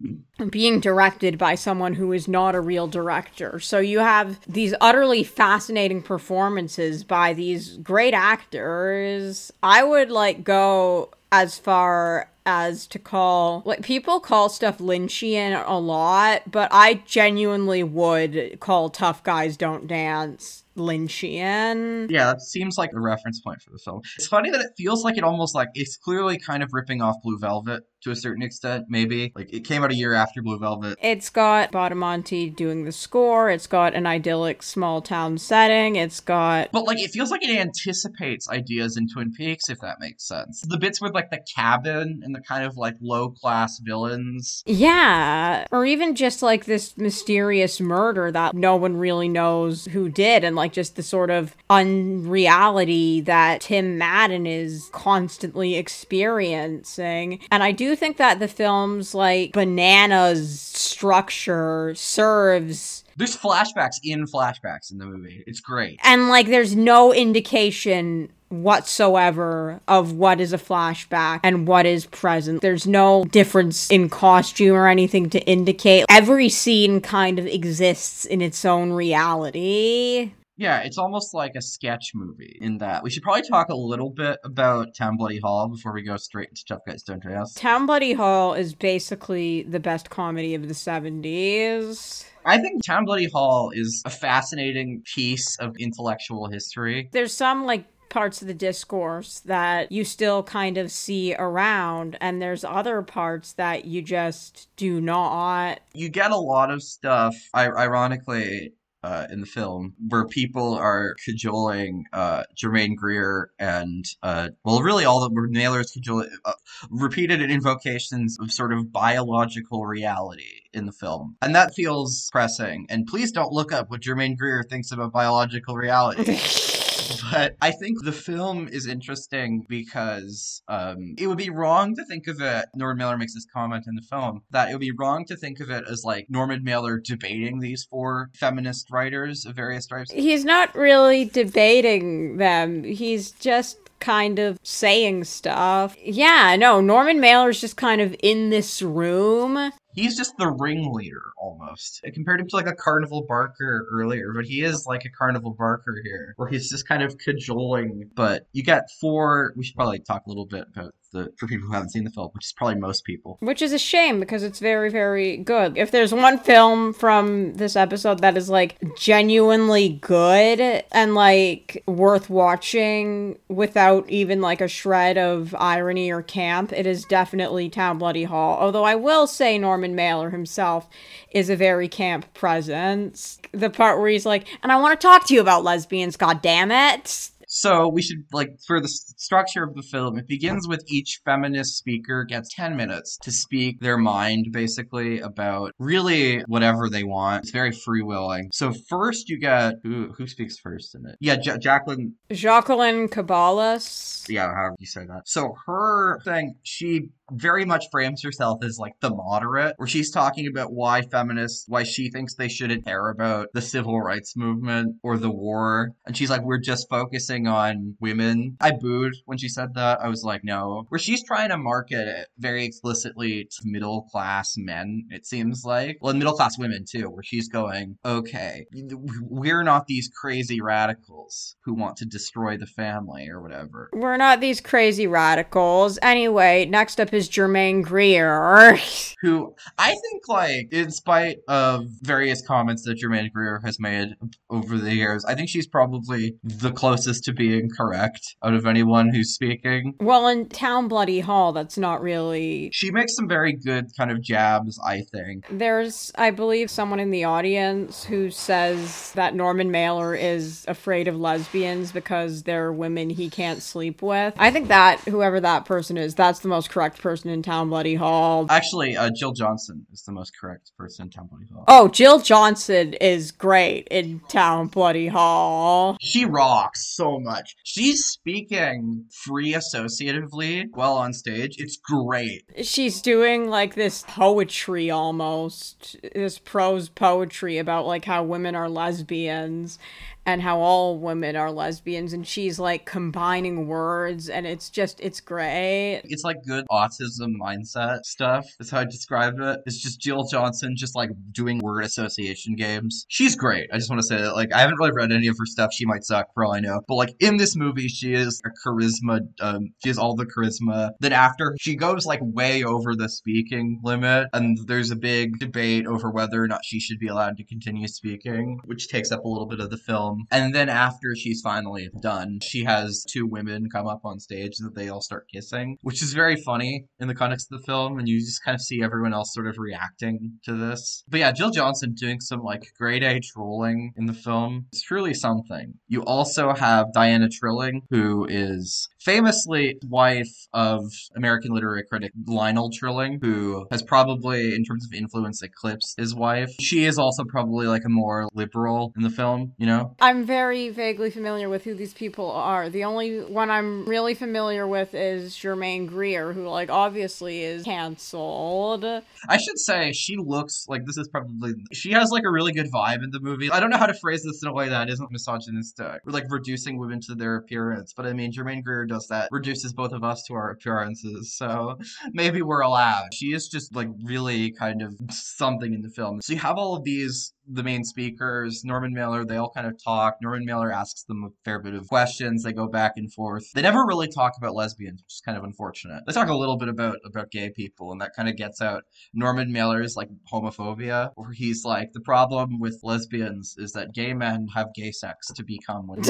[SPEAKER 3] [laughs]
[SPEAKER 2] being directed by someone who is not a real director. So you have these utterly fascinating performances by these great actors. I would like go as far as to call like people call stuff Lynchian a lot, but I genuinely would call Tough Guys Don't Dance Lynchian.
[SPEAKER 3] Yeah, that seems like a reference point for the film. It's funny that it feels like it almost like it's clearly kind of ripping off Blue Velvet to a certain extent, maybe. Like it came out a year after Blue Velvet.
[SPEAKER 2] It's got Badalamenti doing the score. It's got an idyllic small town setting. It's got
[SPEAKER 3] But like it feels like it anticipates ideas in Twin Peaks, if that makes sense. The bits with like the cabin and the kind of like low class villains.
[SPEAKER 2] Yeah, or even just like this mysterious murder that no one really knows who did, and like just the sort of unreality that Tim Madden is constantly experiencing. And I do think that the film's like bananas structure serves
[SPEAKER 3] There's flashbacks in flashbacks in the movie. It's great.
[SPEAKER 2] and like there's no indication whatsoever of what is a flashback and what is present. There's no difference in costume or anything to indicate. Every scene kind of exists in its own reality.
[SPEAKER 3] Yeah, it's almost like a sketch movie in that. We should probably talk a little bit about Town Bloody Hall before we go straight into Tough Guys Don't Dress.
[SPEAKER 2] Town Bloody Hall is basically the best comedy of the 70s.
[SPEAKER 3] I think Town Bloody Hall is a fascinating piece of intellectual history.
[SPEAKER 2] There's some like parts of the discourse that you still kind of see around and there's other parts that you just do not
[SPEAKER 3] You get a lot of stuff, ironically, uh, in the film where people are cajoling uh, Germaine Greer and, uh, well, really all the Naylor's cajoling, uh, repeated invocations of sort of biological reality in the film. And that feels pressing. And please don't look up what Germaine Greer thinks about biological reality. [laughs] [laughs] but I think the film is interesting because um, it would be wrong to think of it. Norman Mailer makes this comment in the film that it would be wrong to think of it as like Norman Mailer debating these four feminist writers of various stripes.
[SPEAKER 2] He's not really debating them. He's just kind of saying stuff. Yeah, no, Norman Mailer's just kind of in this room.
[SPEAKER 3] He's just the ringleader almost. I compared him to like a Carnival Barker earlier, but he is like a Carnival Barker here, where he's just kind of cajoling. But you got four. We should probably talk a little bit about the for people who haven't seen the film, which is probably most people.
[SPEAKER 2] Which is a shame because it's very, very good. If there's one film from this episode that is like genuinely good and like worth watching without even like a shred of irony or camp, it is definitely Town Bloody Hall. Although I will say Norman Mailer himself is a very camp presence. The part where he's like, and I want to talk to you about lesbians, god damn it.
[SPEAKER 3] So we should like for the structure of the film. It begins with each feminist speaker gets ten minutes to speak their mind, basically about really whatever they want. It's very free willing. So first you get who who speaks first in it? Yeah, ja- Jacqueline.
[SPEAKER 2] Jacqueline Ceballos.
[SPEAKER 3] Yeah, however you say that. So her thing, she very much frames herself as like the moderate, where she's talking about why feminists, why she thinks they shouldn't care about the civil rights movement or the war. And she's like, we're just focusing on women. I booed when she said that. I was like, no. Where she's trying to market it very explicitly to middle class men, it seems like. Well, middle class women too, where she's going, okay, we're not these crazy radicals who want to destroy the family or whatever.
[SPEAKER 2] We're not these crazy radicals. Anyway, next up is Germaine Greer. [laughs]
[SPEAKER 3] who I think, like, in spite of various comments that Germaine Greer has made over the years, I think she's probably the closest to being correct out of anyone who's speaking.
[SPEAKER 2] well, in Town Bloody Hall, that's not really.
[SPEAKER 3] She makes some very good kind of jabs, I think.
[SPEAKER 2] There's, I believe, someone in the audience who says that Norman Mailer is afraid of lesbians because they're women he can't sleep with. I think that, whoever that person is, that's the most correct person in Town Bloody Hall.
[SPEAKER 3] Actually, uh, Jill Johnston is the most correct person in Town Bloody Hall.
[SPEAKER 2] Oh, Jill Johnston is great in Town Bloody Hall.
[SPEAKER 3] She rocks so much. She's speaking free associatively while on stage. It's great.
[SPEAKER 2] she's doing like this poetry almost this prose poetry about like how women are lesbians and how all women are lesbians and she's like combining words and it's just it's great
[SPEAKER 3] It's like good autism mindset stuff. That's how I describe it. It's just Jill Johnston just like doing word association games. She's great. I just want to say that like I haven't really read any of her stuff. She might suck for all I know. But like in this movie, she is a charisma. Um, she has all the charisma. Then after she goes like way over the speaking limit, and there's a big debate over whether or not she should be allowed to continue speaking, which takes up a little bit of the film. And then after she's finally done, she has two women come up on stage that they all start kissing, which is very funny in the context of the film. And you just kind of see everyone else sort of reacting to this. But yeah, Jill Johnston doing some like grade A trolling in the film is truly something. You also have Diana Trilling, who is famously wife of American literary critic Lionel Trilling, who has probably, in terms of influence, eclipsed his wife. She is also probably like a more liberal in the film, you know?
[SPEAKER 2] i'm very vaguely familiar with who these people are the only one i'm really familiar with is Germaine Greer who like obviously is canceled
[SPEAKER 3] I should say she looks like this is probably she has like a really good vibe in the movie. I don't know how to phrase this in a way that isn't misogynistic or uh, like reducing women to their appearance, but I mean Germaine Greer does that, reduces both of us to our appearances, so maybe we're allowed. She is just like really kind of something in the film. So you have all of these the main speakers, Norman Mailer, they all kind of talk. Norman Mailer asks them a fair bit of questions. They go back and forth. They never really talk about lesbians, which is kind of unfortunate. They talk a little bit about about gay people, and that kind of gets out Norman Mailer's like homophobia, where he's like, the problem with lesbians is that gay men have gay sex to become [laughs] women.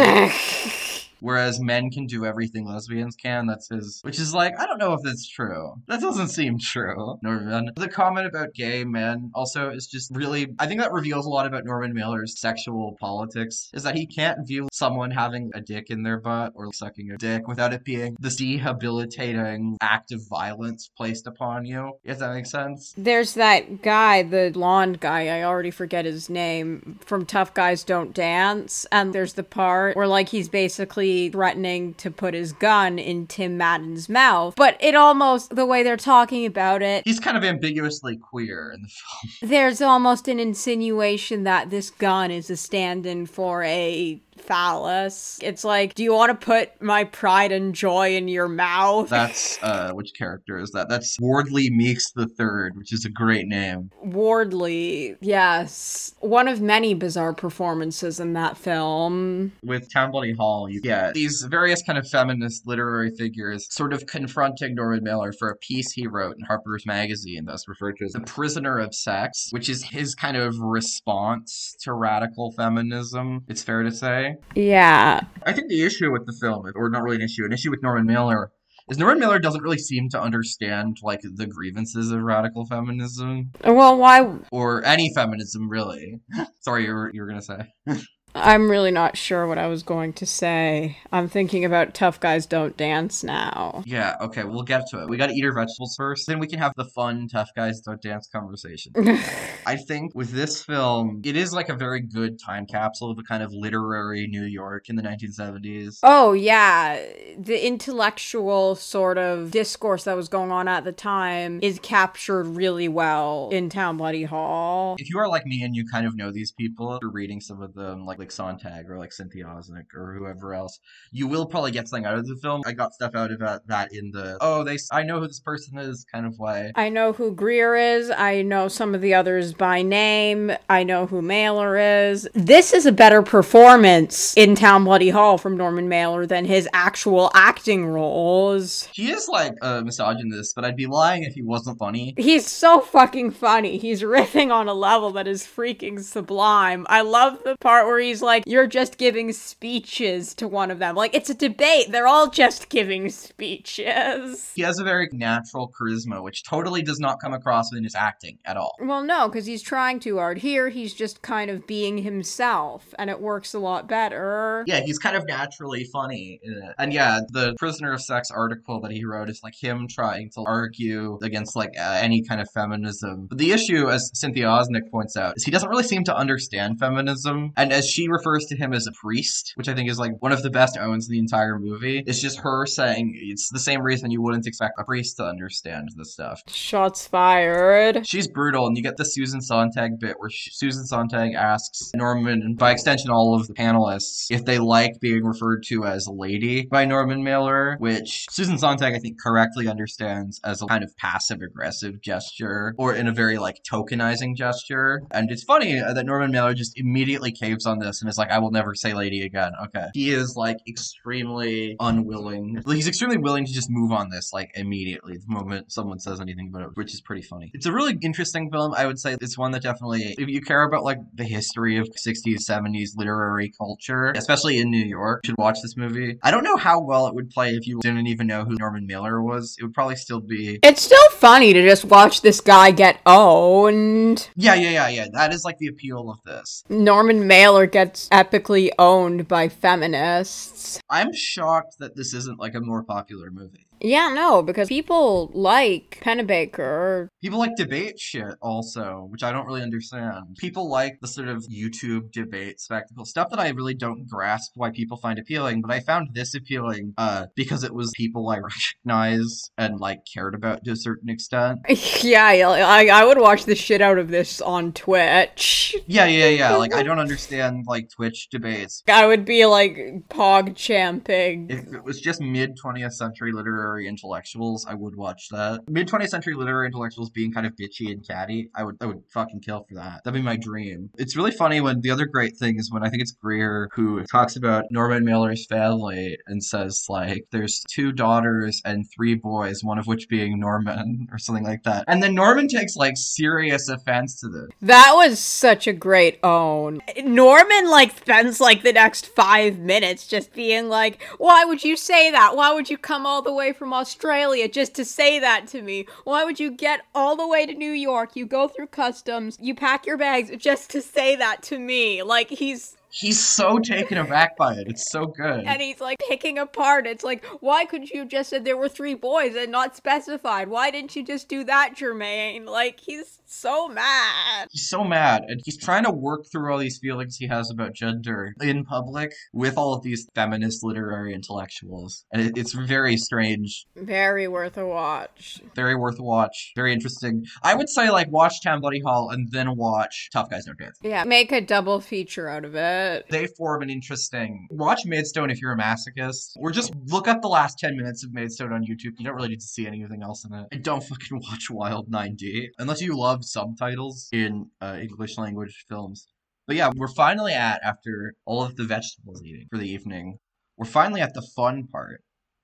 [SPEAKER 3] Whereas men can do everything lesbians can. That's his, which is like, I don't know if that's true. That doesn't seem true, Norman. The comment about gay men also is just really, I think that reveals a lot about Norman Mailer's sexual politics, is that he can't view someone having a dick in their butt or sucking a dick without it being this debilitating act of violence placed upon you. If that makes sense.
[SPEAKER 2] There's that guy, the blonde guy, I already forget his name, from Tough Guys Don't Dance. And there's the part where, like, he's basically threatening to put his gun in Tim Madden's mouth. But it almost, the way they're talking about it,
[SPEAKER 3] He's kind of ambiguously queer in the film.
[SPEAKER 2] there's almost an insinuation that this gun is a stand in for a phallus. It's like, do you want to put my pride and joy in your mouth?
[SPEAKER 3] That's uh which character is that? That's Wardley Meeks the Third, which is a great name.
[SPEAKER 2] Wardley, yes. One of many bizarre performances in that film.
[SPEAKER 3] With Town Bloody Hall, you get these various kind of feminist literary figures sort of confronting Norman Mailer for a piece he wrote in Harper's Magazine that's referred to as The Prisoner of Sex, which is his kind of response to radical feminism, it's fair to say.
[SPEAKER 2] Yeah.
[SPEAKER 3] I think the issue with the film, or not really an issue, an issue with Norman Mailer, is Norman Mailer doesn't really seem to understand like the grievances of radical feminism
[SPEAKER 2] Well, why?
[SPEAKER 3] or any feminism really. [laughs] Sorry, you were you were gonna say. [laughs]
[SPEAKER 2] I'm really not sure what I was going to say. I'm thinking about Tough Guys Don't Dance now.
[SPEAKER 3] Yeah, okay, we'll get to it. We gotta eat our vegetables first, then we can have the fun tough guys don't dance conversation. [laughs] I think with this film, it is like a very good time capsule of a kind of literary New York in the 1970s.
[SPEAKER 2] Oh, yeah. The intellectual sort of discourse that was going on at the time is captured really well in Town Bloody Hall.
[SPEAKER 3] If you are like me and you kind of know these people you're reading some of them, like like Sontag or like Cynthia Ozick or whoever else, you will probably get something out of the film. I got stuff out of that, in the oh they I know who this person is kind of way.
[SPEAKER 2] I know who Greer is. I know some of the others by name. I know who Mailer is. This is a better performance in Town Bloody Hall from Norman Mailer than his actual acting roles.
[SPEAKER 3] He is like a misogynist, but I'd be lying if he wasn't funny.
[SPEAKER 2] He's so fucking funny. He's riffing on a level that is freaking sublime. I love the part where he's like, You're just giving speeches to one of them. Like, it's a debate. They're all just giving speeches.
[SPEAKER 3] He has a very natural charisma, which totally does not come across in his acting at all.
[SPEAKER 2] Well, no, because he's trying too hard. Here, he's just kind of being himself, and it works a lot better.
[SPEAKER 3] Yeah, he's kind of naturally funny. And yeah, the Prisoner of Sex article that he wrote is like him trying to argue against like uh, any kind of feminism. But the issue, as Cynthia Ozick points out, is he doesn't really seem to understand feminism. And as she refers to him as a priest, which I think is like one of the best owns in the entire movie, it's just her saying it's the same reason you wouldn't expect a priest to understand this stuff.
[SPEAKER 2] Shots fired.
[SPEAKER 3] She's brutal, and you get the Susan Sontag bit where she, Susan Sontag asks Norman, and by extension all of the panelists, if they like being referred to as lady by Norman Mailer, which Susan Sontag I think correctly understands as a kind of passive aggressive gesture, or in a very like tokenizing gesture. And it's funny that Norman Mailer just immediately caves on this and is like, "I will never say lady again." Okay, he is like extremely unwilling. He's extremely willing to just move on this like immediately the moment someone says anything about it, which is pretty funny. It's a really interesting film. I would say it's one that definitely, if you care about like the history of 60s, 70s literary culture, especially in New York, should watch this movie. I don't know how well it would play if you didn't even know who Norman Mailer was. It would probably still be.
[SPEAKER 2] It's still funny to just watch this guy get owned.
[SPEAKER 3] Yeah, yeah, yeah, yeah. That is like the appeal of this.
[SPEAKER 2] Norman Mailer gets epically owned by feminists.
[SPEAKER 3] I'm shocked that this isn't like a more popular movie.
[SPEAKER 2] Yeah, no, because people like Pennebaker.
[SPEAKER 3] People like debate shit also, which I don't really understand. People like the sort of YouTube debate spectacle stuff that I really don't grasp why people find appealing, but I found this appealing uh, because it was people I [laughs] recognize and like cared about to a certain extent. [laughs]
[SPEAKER 2] yeah, I, I would watch the shit out of this on Twitch.
[SPEAKER 3] Yeah, yeah, yeah. Like I don't understand like Twitch debates.
[SPEAKER 2] I would be like pog champing.
[SPEAKER 3] If it was just mid 20th century literary literary intellectuals, I would watch that. Mid 20th century literary intellectuals being kind of bitchy and catty, I would I would fucking kill for that. That'd be my dream. It's really funny when the other great thing is when I think it's Greer who talks about Norman Mailer's family and says like there's two daughters and three boys, one of which being Norman [laughs] or something like that. And then Norman takes like serious offense to this.
[SPEAKER 2] That was such a great own. Norman like spends like the next five minutes just being like, "Why would you say that? Why would you come all the way from Australia just to say that to me? Why would you get all the way to New York? You go through customs, you pack your bags just to say that to me." Like he's
[SPEAKER 3] He's so taken aback by it. It's so good.
[SPEAKER 2] and he's like picking apart. It's like, why couldn't you just said there were three boys and not specified? Why didn't you just do that, Germaine? Like he's so mad.
[SPEAKER 3] He's so mad, and he's trying to work through all these feelings he has about gender in public with all of these feminist literary intellectuals. And it's very strange,
[SPEAKER 2] Very worth a watch.
[SPEAKER 3] very worth a watch, very interesting. I would say, like, watch Town Bloody Hall and then watch Tough Guys Don't Dance.
[SPEAKER 2] Yeah, make a double feature out of it.
[SPEAKER 3] They form an interesting. Watch Maidstone if you're a masochist, or just look up the last 10 minutes of Maidstone on YouTube. You don't really need to see anything else in it. And don't fucking [laughs] watch Wild 90 unless you love subtitles in uh, English language films. But yeah, we're finally at, after all of the vegetables eating for the evening, we're finally at the fun part,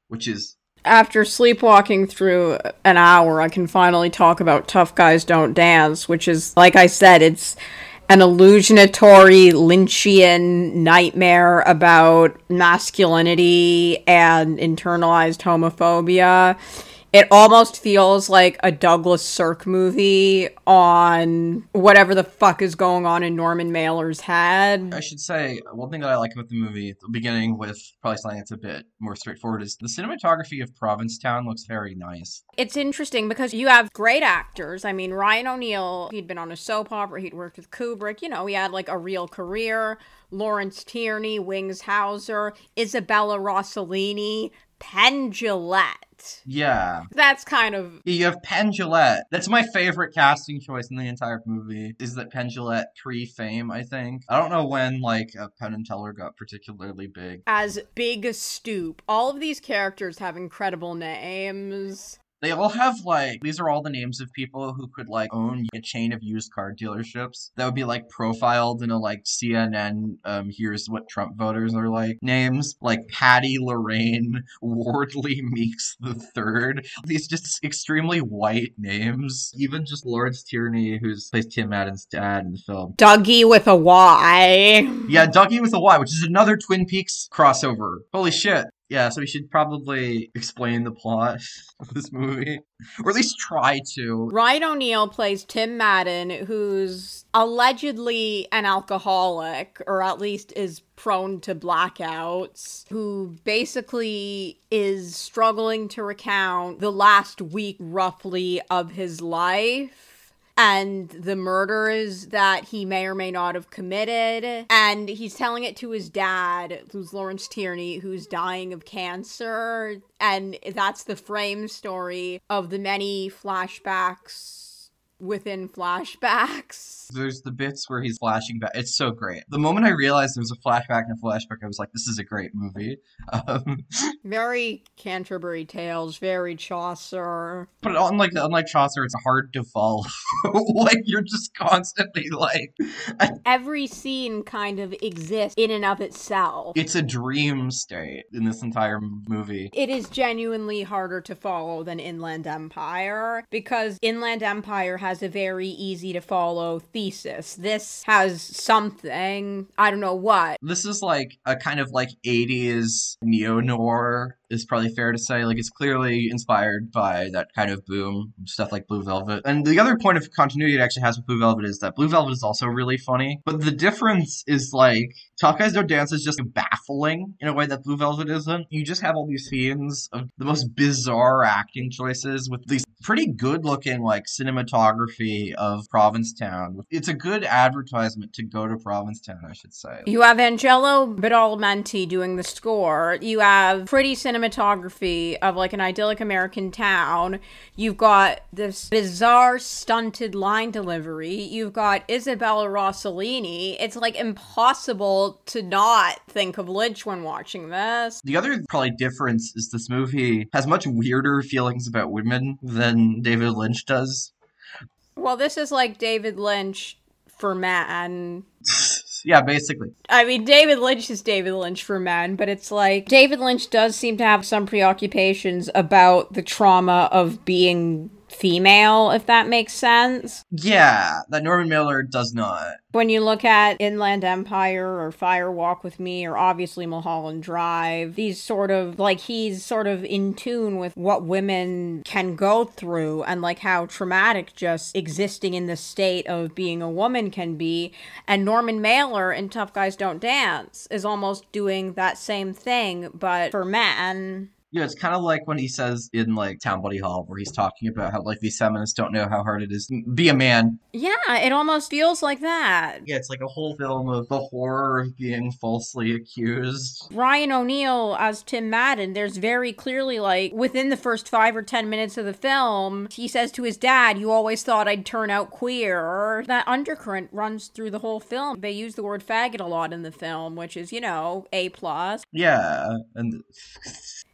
[SPEAKER 3] which is
[SPEAKER 2] After sleepwalking through an hour, I can finally talk about Tough Guys Don't Dance, which is, like I said, it's an illusionatory Lynchian nightmare about masculinity and internalized homophobia. It almost feels like a Douglas Sirk movie on whatever the fuck is going on in Norman Mailer's head.
[SPEAKER 3] I should say one thing that I like about the movie, beginning with probably something that's a bit more straightforward, is the cinematography of Provincetown looks very nice.
[SPEAKER 2] It's interesting because you have great actors. I mean, Ryan O'Neal, he'd been on a soap opera, he'd worked with Kubrick, you know, he had like a real career. Lawrence Tierney, Wings Hauser, Isabella Rossellini, Penn Jillette.
[SPEAKER 3] Yeah.
[SPEAKER 2] That's kind of
[SPEAKER 3] You have Penn Jillette. That's my favorite casting choice in the entire movie. Is that Penn Jillette pre-fame? I think. I don't know when like uh, Penn and Teller got particularly big.
[SPEAKER 2] as Big Stoop. All of these characters have incredible names.
[SPEAKER 3] They all have like these are all the names of people who could like own a chain of used car dealerships that would be like profiled in a like CNN. Um, here's what Trump voters are like names like Patty Lorraine [laughs] Wardley Meeks the Third. These just extremely white names. Even just Lawrence Tierney, who's plays Tim Madden's dad in the film.
[SPEAKER 2] Dougie with a Y.
[SPEAKER 3] Yeah, Dougie with a Y, which is another Twin Peaks crossover. Holy shit. Yeah, so we should probably explain the plot of this movie, or at least try to.
[SPEAKER 2] Ryan O'Neal plays Tim Madden, who's allegedly an alcoholic, or at least is prone to blackouts, who basically is struggling to recount the last week, roughly, of his life. And the murders that he may or may not have committed. And he's telling it to his dad, who's Lawrence Tierney, who's dying of cancer. And that's the frame story of the many flashbacks within flashbacks.
[SPEAKER 3] There's the bits where he's flashing back. It's so great. The moment I realized there was a flashback and a flashback, I was like, "This is a great movie." Um, [laughs]
[SPEAKER 2] Very Canterbury Tales, very Chaucer.
[SPEAKER 3] but unlike unlike Chaucer, it's hard to follow. [laughs] like you're just constantly like, [laughs]
[SPEAKER 2] Every scene kind of exists in and of itself.
[SPEAKER 3] it's a dream state in this entire movie.
[SPEAKER 2] It is genuinely harder to follow than Inland Empire because Inland Empire has a very easy to follow thesis. This has something, I don't know what.
[SPEAKER 3] This is like a kind of like 80s neo noir, is probably fair to say. Like, it's clearly inspired by that kind of boom, stuff like Blue Velvet. And the other point of continuity it actually has with Blue Velvet is that Blue Velvet is also really funny. But the difference is like, Tough Guys Don't Dance is just baffling in a way that Blue Velvet isn't. You just have all these scenes of the most bizarre acting choices with these pretty good looking like cinematography of Provincetown. It's a good advertisement to go to Provincetown, I should say.
[SPEAKER 2] You have Angelo Badalamenti doing the score. You have pretty cinematography of like an idyllic American town. You've got this bizarre stunted line delivery. You've got Isabella Rossellini. It's like impossible to not think of Lynch when watching this.
[SPEAKER 3] The other probably difference is this movie has much weirder feelings about women than David Lynch does.
[SPEAKER 2] Well, this is like David Lynch for men. [laughs]
[SPEAKER 3] yeah, basically.
[SPEAKER 2] I mean, David Lynch is David Lynch for men, but it's like David Lynch does seem to have some preoccupations about the trauma of being female, if that makes sense.
[SPEAKER 3] Yeah, that Norman Mailer does not.
[SPEAKER 2] When you look at Inland Empire or Fire Walk with Me or obviously Mulholland Drive, these sort of like he's sort of in tune with what women can go through and like how traumatic just existing in the state of being a woman can be. And Norman Mailer in Tough Guys Don't Dance is almost doing that same thing, but for men.
[SPEAKER 3] Yeah, it's kind of like when he says in like Town Bloody Hall, where he's talking about how like these feminists don't know how hard it is to be a man.
[SPEAKER 2] Yeah, it almost feels like that.
[SPEAKER 3] Yeah, it's like a whole film of the horror of being falsely accused.
[SPEAKER 2] Ryan O'Neal as Tim Madden, there's very clearly like within the first five or ten minutes of the film, he says to his dad, "You always thought I'd turn out queer." That undercurrent runs through the whole film. They use the word faggot a lot in the film, which is you know a plus.
[SPEAKER 3] Yeah, and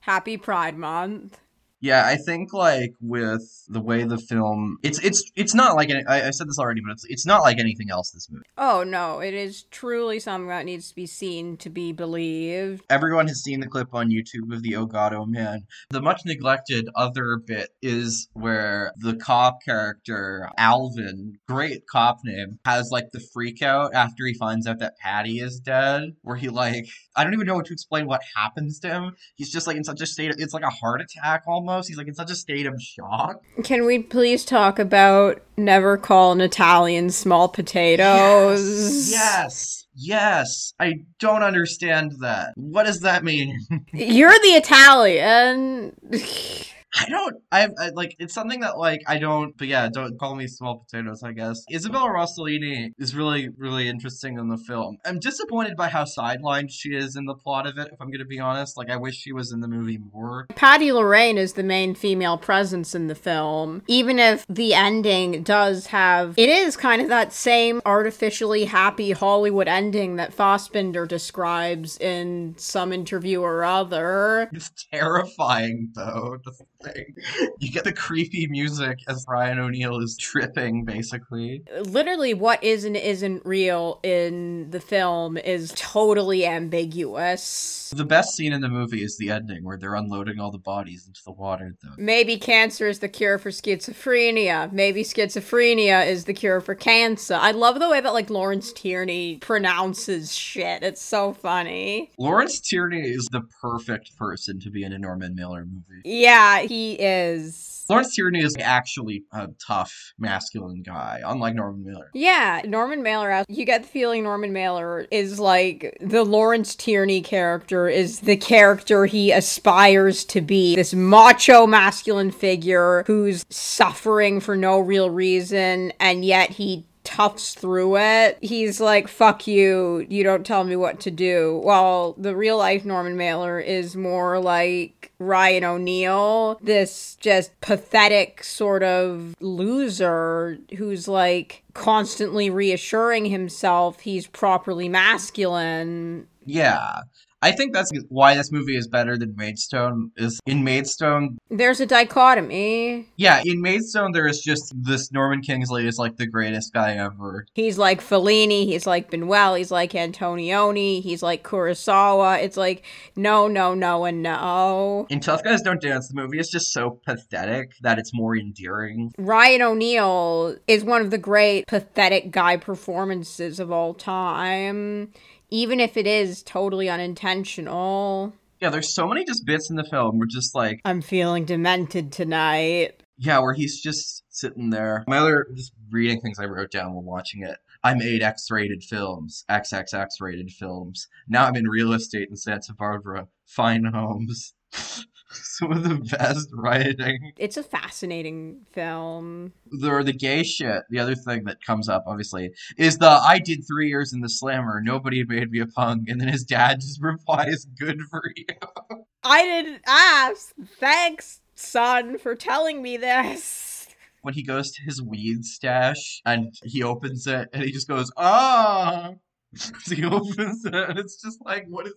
[SPEAKER 2] Happy Pride Month.
[SPEAKER 3] Yeah, I think like with the way the film, it's it's it's not like any, I, I said this already, but it's it's not like anything else. This movie.
[SPEAKER 2] Oh no, it is truly something that needs to be seen to be believed.
[SPEAKER 3] Everyone has seen the clip on YouTube of the Oh God Oh Man. The much neglected other bit is where the cop character Alvin, great cop name, has like the freak out after he finds out that Patty is dead. Where he like I don't even know what to explain what happens to him. He's just like in such a state. Of, it's like a heart attack almost almost. He's like in such a state of shock.
[SPEAKER 2] Can we please talk about never call an Italian small potatoes?
[SPEAKER 3] Yes. yes. Yes, I don't understand that. What does that mean? [laughs]
[SPEAKER 2] You're the Italian. [laughs]
[SPEAKER 3] I don't. I, I like. It's something that like I don't. But yeah, don't call me small potatoes. I guess Isabella Rossellini is really, really interesting in the film. I'm disappointed by how sidelined she is in the plot of it. If I'm to be honest, like I wish she was in the movie more.
[SPEAKER 2] Patty Lorraine is the main female presence in the film, even if the ending does have. It is kind of that same artificially happy Hollywood ending that Fassbinder describes in some interview or other.
[SPEAKER 3] It's terrifying though thing. You get the creepy music as Ryan O'Neal is tripping, basically.
[SPEAKER 2] Literally, what is and isn't real in the film is totally ambiguous.
[SPEAKER 3] The best scene in the movie is the ending where they're unloading all the bodies into the water, though.
[SPEAKER 2] Maybe cancer is the cure for schizophrenia. Maybe schizophrenia is the cure for cancer. I love the way that, like, Lawrence Tierney pronounces shit. It's so funny.
[SPEAKER 3] Lawrence Tierney is the perfect person to be in a Norman Mailer movie.
[SPEAKER 2] Yeah, he is.
[SPEAKER 3] Lawrence Tierney is actually a tough, masculine guy, unlike Norman Mailer.
[SPEAKER 2] Yeah, Norman Mailer, you get the feeling Norman Mailer is like the Lawrence Tierney character is the character he aspires to be. This macho masculine figure who's suffering for no real reason, and yet he toughs through it. He's like, fuck you, you don't tell me what to do. While the real life Norman Mailer is more like Ryan O'Neal, this just pathetic sort of loser who's like constantly reassuring himself he's properly masculine.
[SPEAKER 3] Yeah. I think that's why this movie is better than Maidstone. Is in Maidstone,
[SPEAKER 2] there's a dichotomy.
[SPEAKER 3] Yeah, in Maidstone, there is just this Norman Kingsley is like the greatest guy ever.
[SPEAKER 2] He's like Fellini. He's like Buñuel. He's like Antonioni. He's like Kurosawa. It's like no, no, no, and no.
[SPEAKER 3] In Tough Guys Don't Dance, the movie is just so pathetic that it's more endearing.
[SPEAKER 2] Ryan O'Neal is one of the great pathetic guy performances of all time even if it is totally unintentional.
[SPEAKER 3] Yeah, there's so many just bits in the film where just like
[SPEAKER 2] I'm feeling demented tonight.
[SPEAKER 3] Yeah, where he's just sitting there. My other just reading things I wrote down while watching it. I made X-rated films, XXX rated films. Now I'm in real estate in Santa Barbara. Fine homes. [laughs] [laughs] Some of the best writing.
[SPEAKER 2] It's a fascinating film.
[SPEAKER 3] The, the gay shit, the other thing that comes up, obviously, is the I did three years in the slammer, nobody made me a punk, and then his dad just [laughs] replies, good for you.
[SPEAKER 2] I didn't ask. Thanks, son, for telling me this.
[SPEAKER 3] When he goes to his weed stash and he opens it and he just goes, ah! [laughs] he opens it and it's just like, what is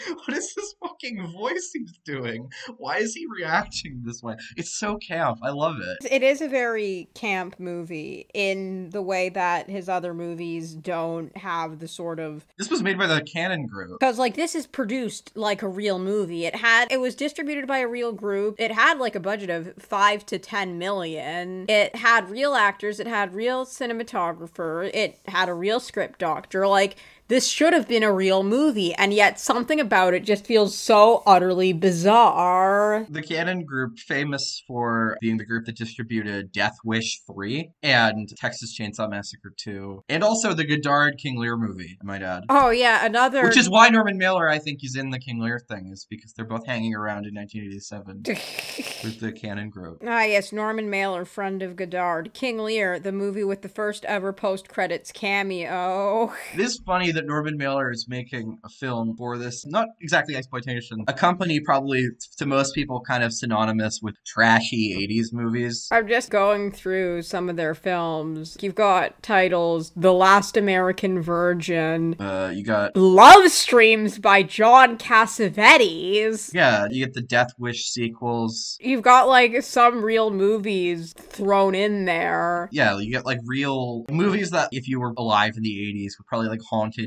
[SPEAKER 3] [laughs] what is this fucking voice he's doing? Why is he reacting this way? It's so camp. I love it.
[SPEAKER 2] It is a very camp movie in the way that his other movies don't have the sort of
[SPEAKER 3] This was made by the Cannon Group.
[SPEAKER 2] because like this is produced like a real movie. It had it was distributed by a real group. It had like a budget of 5 to 10 million. It had real actors, it had real cinematographer, it had a real script doctor. Like this should have been a real movie, and yet something about it just feels so utterly bizarre.
[SPEAKER 3] The Cannon Group, famous for being the group that distributed Death Wish 3 and Texas Chainsaw Massacre 2, and also the Godard King Lear movie, I might add.
[SPEAKER 2] Oh yeah, another
[SPEAKER 3] Which is why Norman Mailer, I think, is in the King Lear thing, is because they're both hanging around in 1987 [laughs] with the Cannon Group.
[SPEAKER 2] Ah, yes, Norman Mailer, friend of Godard. King Lear, the movie with the first ever post credits cameo.
[SPEAKER 3] It is funny that Norman Mailer is making a film for this, not exactly exploitation, a company probably to most people kind of synonymous with trashy 80s movies.
[SPEAKER 2] I'm just going through some of their films. You've got titles The Last American Virgin,
[SPEAKER 3] Uh, you got,
[SPEAKER 2] Love Streams by John Cassavetes.
[SPEAKER 3] yeah, you get the Death Wish sequels.
[SPEAKER 2] You've got like some real movies thrown in there.
[SPEAKER 3] Yeah, you get like real movies that if you were alive in the 80s were probably like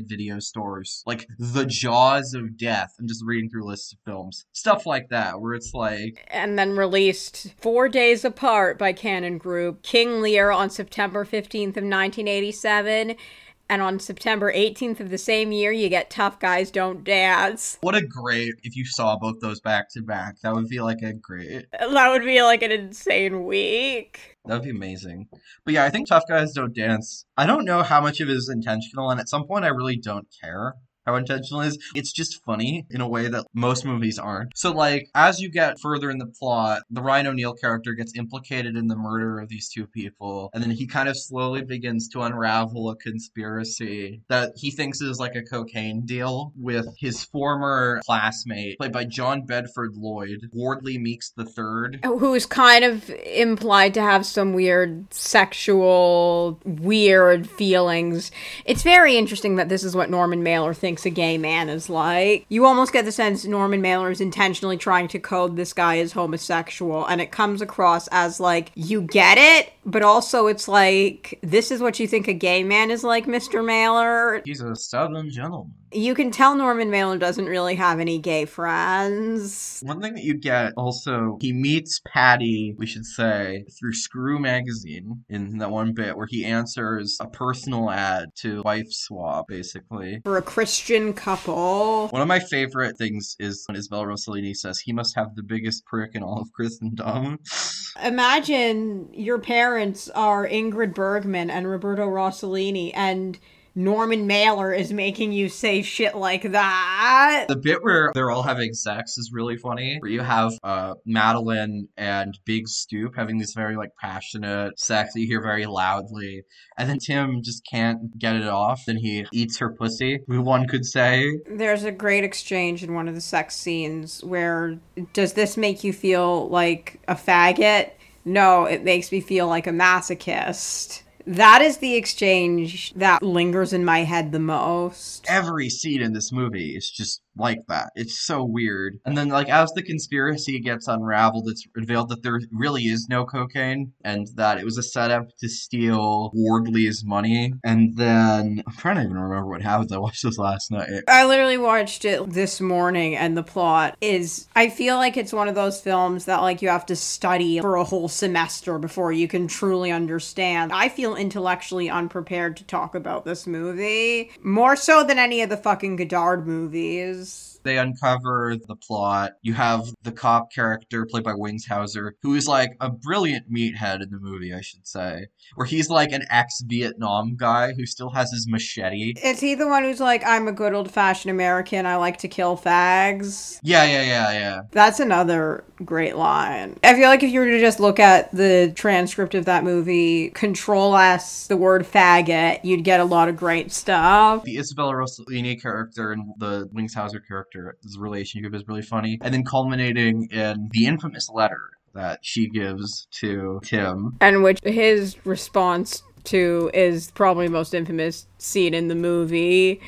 [SPEAKER 3] video stores. Like The Jaws of Death. I'm just reading through lists of films. Stuff like that, where it's like,
[SPEAKER 2] and then released four days apart by Cannon Group. King Lear on September 15th of 1987. And on September 18th of the same year, you get Tough Guys Don't Dance.
[SPEAKER 3] what a great, if you saw both those back to back, that would be like a great,
[SPEAKER 2] That would be like an insane week.
[SPEAKER 3] that would be amazing. But yeah, I think Tough Guys Don't Dance, I don't know how much of it is intentional, and at some point I really don't care. How intentional it is. It's just funny in a way that most movies aren't. So, like, as you get further in the plot, the Ryan O'Neal character gets implicated in the murder of these two people, and then he kind of slowly begins to unravel a conspiracy that he thinks is like a cocaine deal with his former classmate, played by John Bedford Lloyd, Wardley Meeks III.
[SPEAKER 2] Who is kind of implied to have some weird sexual, weird feelings. It's very interesting that this is what Norman Mailer thinks a gay man is like. You almost get the sense Norman Mailer is intentionally trying to code this guy as homosexual, and it comes across as like, you get it, but also it's like, this is what you think a gay man is like, Mr. Mailer.
[SPEAKER 3] He's a southern gentleman.
[SPEAKER 2] You can tell Norman Mailer doesn't really have any gay friends.
[SPEAKER 3] One thing that you get also, he meets Patty, we should say, through Screw Magazine in that one bit where he answers a personal ad to Wife Swap, basically.
[SPEAKER 2] For a Christian couple.
[SPEAKER 3] One of my favorite things is when Isabel Rossellini says he must have the biggest prick in all of Christendom.
[SPEAKER 2] Imagine your parents are Ingrid Bergman and Roberto Rossellini, and Norman Mailer is making you say shit like that.
[SPEAKER 3] The bit where they're all having sex is really funny. Where you have uh, Madeline and Big Stoop having this very like passionate sex that you hear very loudly, and then Tim just can't get it off. Then he eats her pussy. One could say.
[SPEAKER 2] There's a great exchange in one of the sex scenes where does this make you feel like a faggot? No, it makes me feel like a masochist. That is the exchange that lingers in my head the most.
[SPEAKER 3] Every scene in this movie is just like that. It's so weird. And then, like, as the conspiracy gets unraveled, it's revealed that there really is no cocaine and that it was a setup to steal Wardley's money. And then, I'm trying to even remember what happens. I watched this last night.
[SPEAKER 2] I literally watched it this morning, and the plot is I feel like it's one of those films that, like, you have to study for a whole semester before you can truly understand. I feel intellectually unprepared to talk about this movie, more so than any of the fucking Godard movies.
[SPEAKER 3] They uncover the plot. You have the cop character played by Wings Hauser, who is like a brilliant meathead in the movie, I should say, where he's like an ex Vietnam guy who still has his machete.
[SPEAKER 2] Is he the one who's like, I'm a good old fashioned American, I like to kill fags?
[SPEAKER 3] Yeah, yeah, yeah, yeah.
[SPEAKER 2] That's another great line. I feel like if you were to just look at the transcript of that movie, control S the word faggot, you'd get a lot of great stuff.
[SPEAKER 3] The Isabella Rossellini character and the Wings Hauser character, this relationship is really funny. And then culminating in the infamous letter that she gives to Tim.
[SPEAKER 2] And which his response to is probably the most infamous scene in the movie,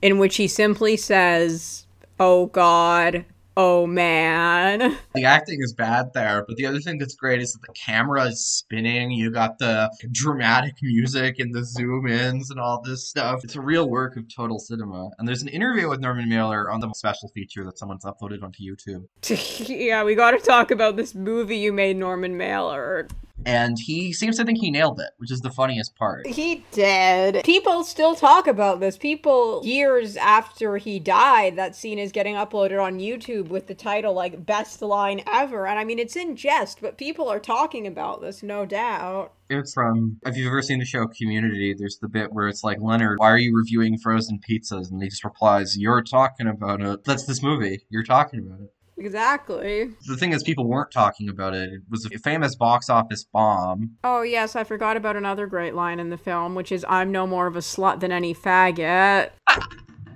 [SPEAKER 2] in which he simply says, Oh God, oh man. [laughs]
[SPEAKER 3] The acting is bad there, but the other thing that's great is that the camera is spinning. You got the dramatic music and the zoom ins and all this stuff. It's a real work of total cinema. And there's an interview with Norman Mailer on the special feature that someone's uploaded onto YouTube. [laughs]
[SPEAKER 2] yeah, we got to talk about this movie you made, Norman Mailer.
[SPEAKER 3] And he seems to think he nailed it, which is the funniest part.
[SPEAKER 2] He did. People still talk about this. People, years after he died, that scene is getting uploaded on YouTube with the title, like, best line ever. And I mean, it's in jest, but people are talking about this, no doubt.
[SPEAKER 3] It's from, if you've ever seen the show Community, there's the bit where it's like, Leonard, why are you reviewing frozen pizzas? And he just replies, You're talking about it. That's this movie. You're talking about it.
[SPEAKER 2] Exactly.
[SPEAKER 3] The thing is, people weren't talking about it. It was a famous box office bomb.
[SPEAKER 2] Oh, yes, I forgot about another great line in the film, which is I'm no more of a slut than any faggot. [laughs]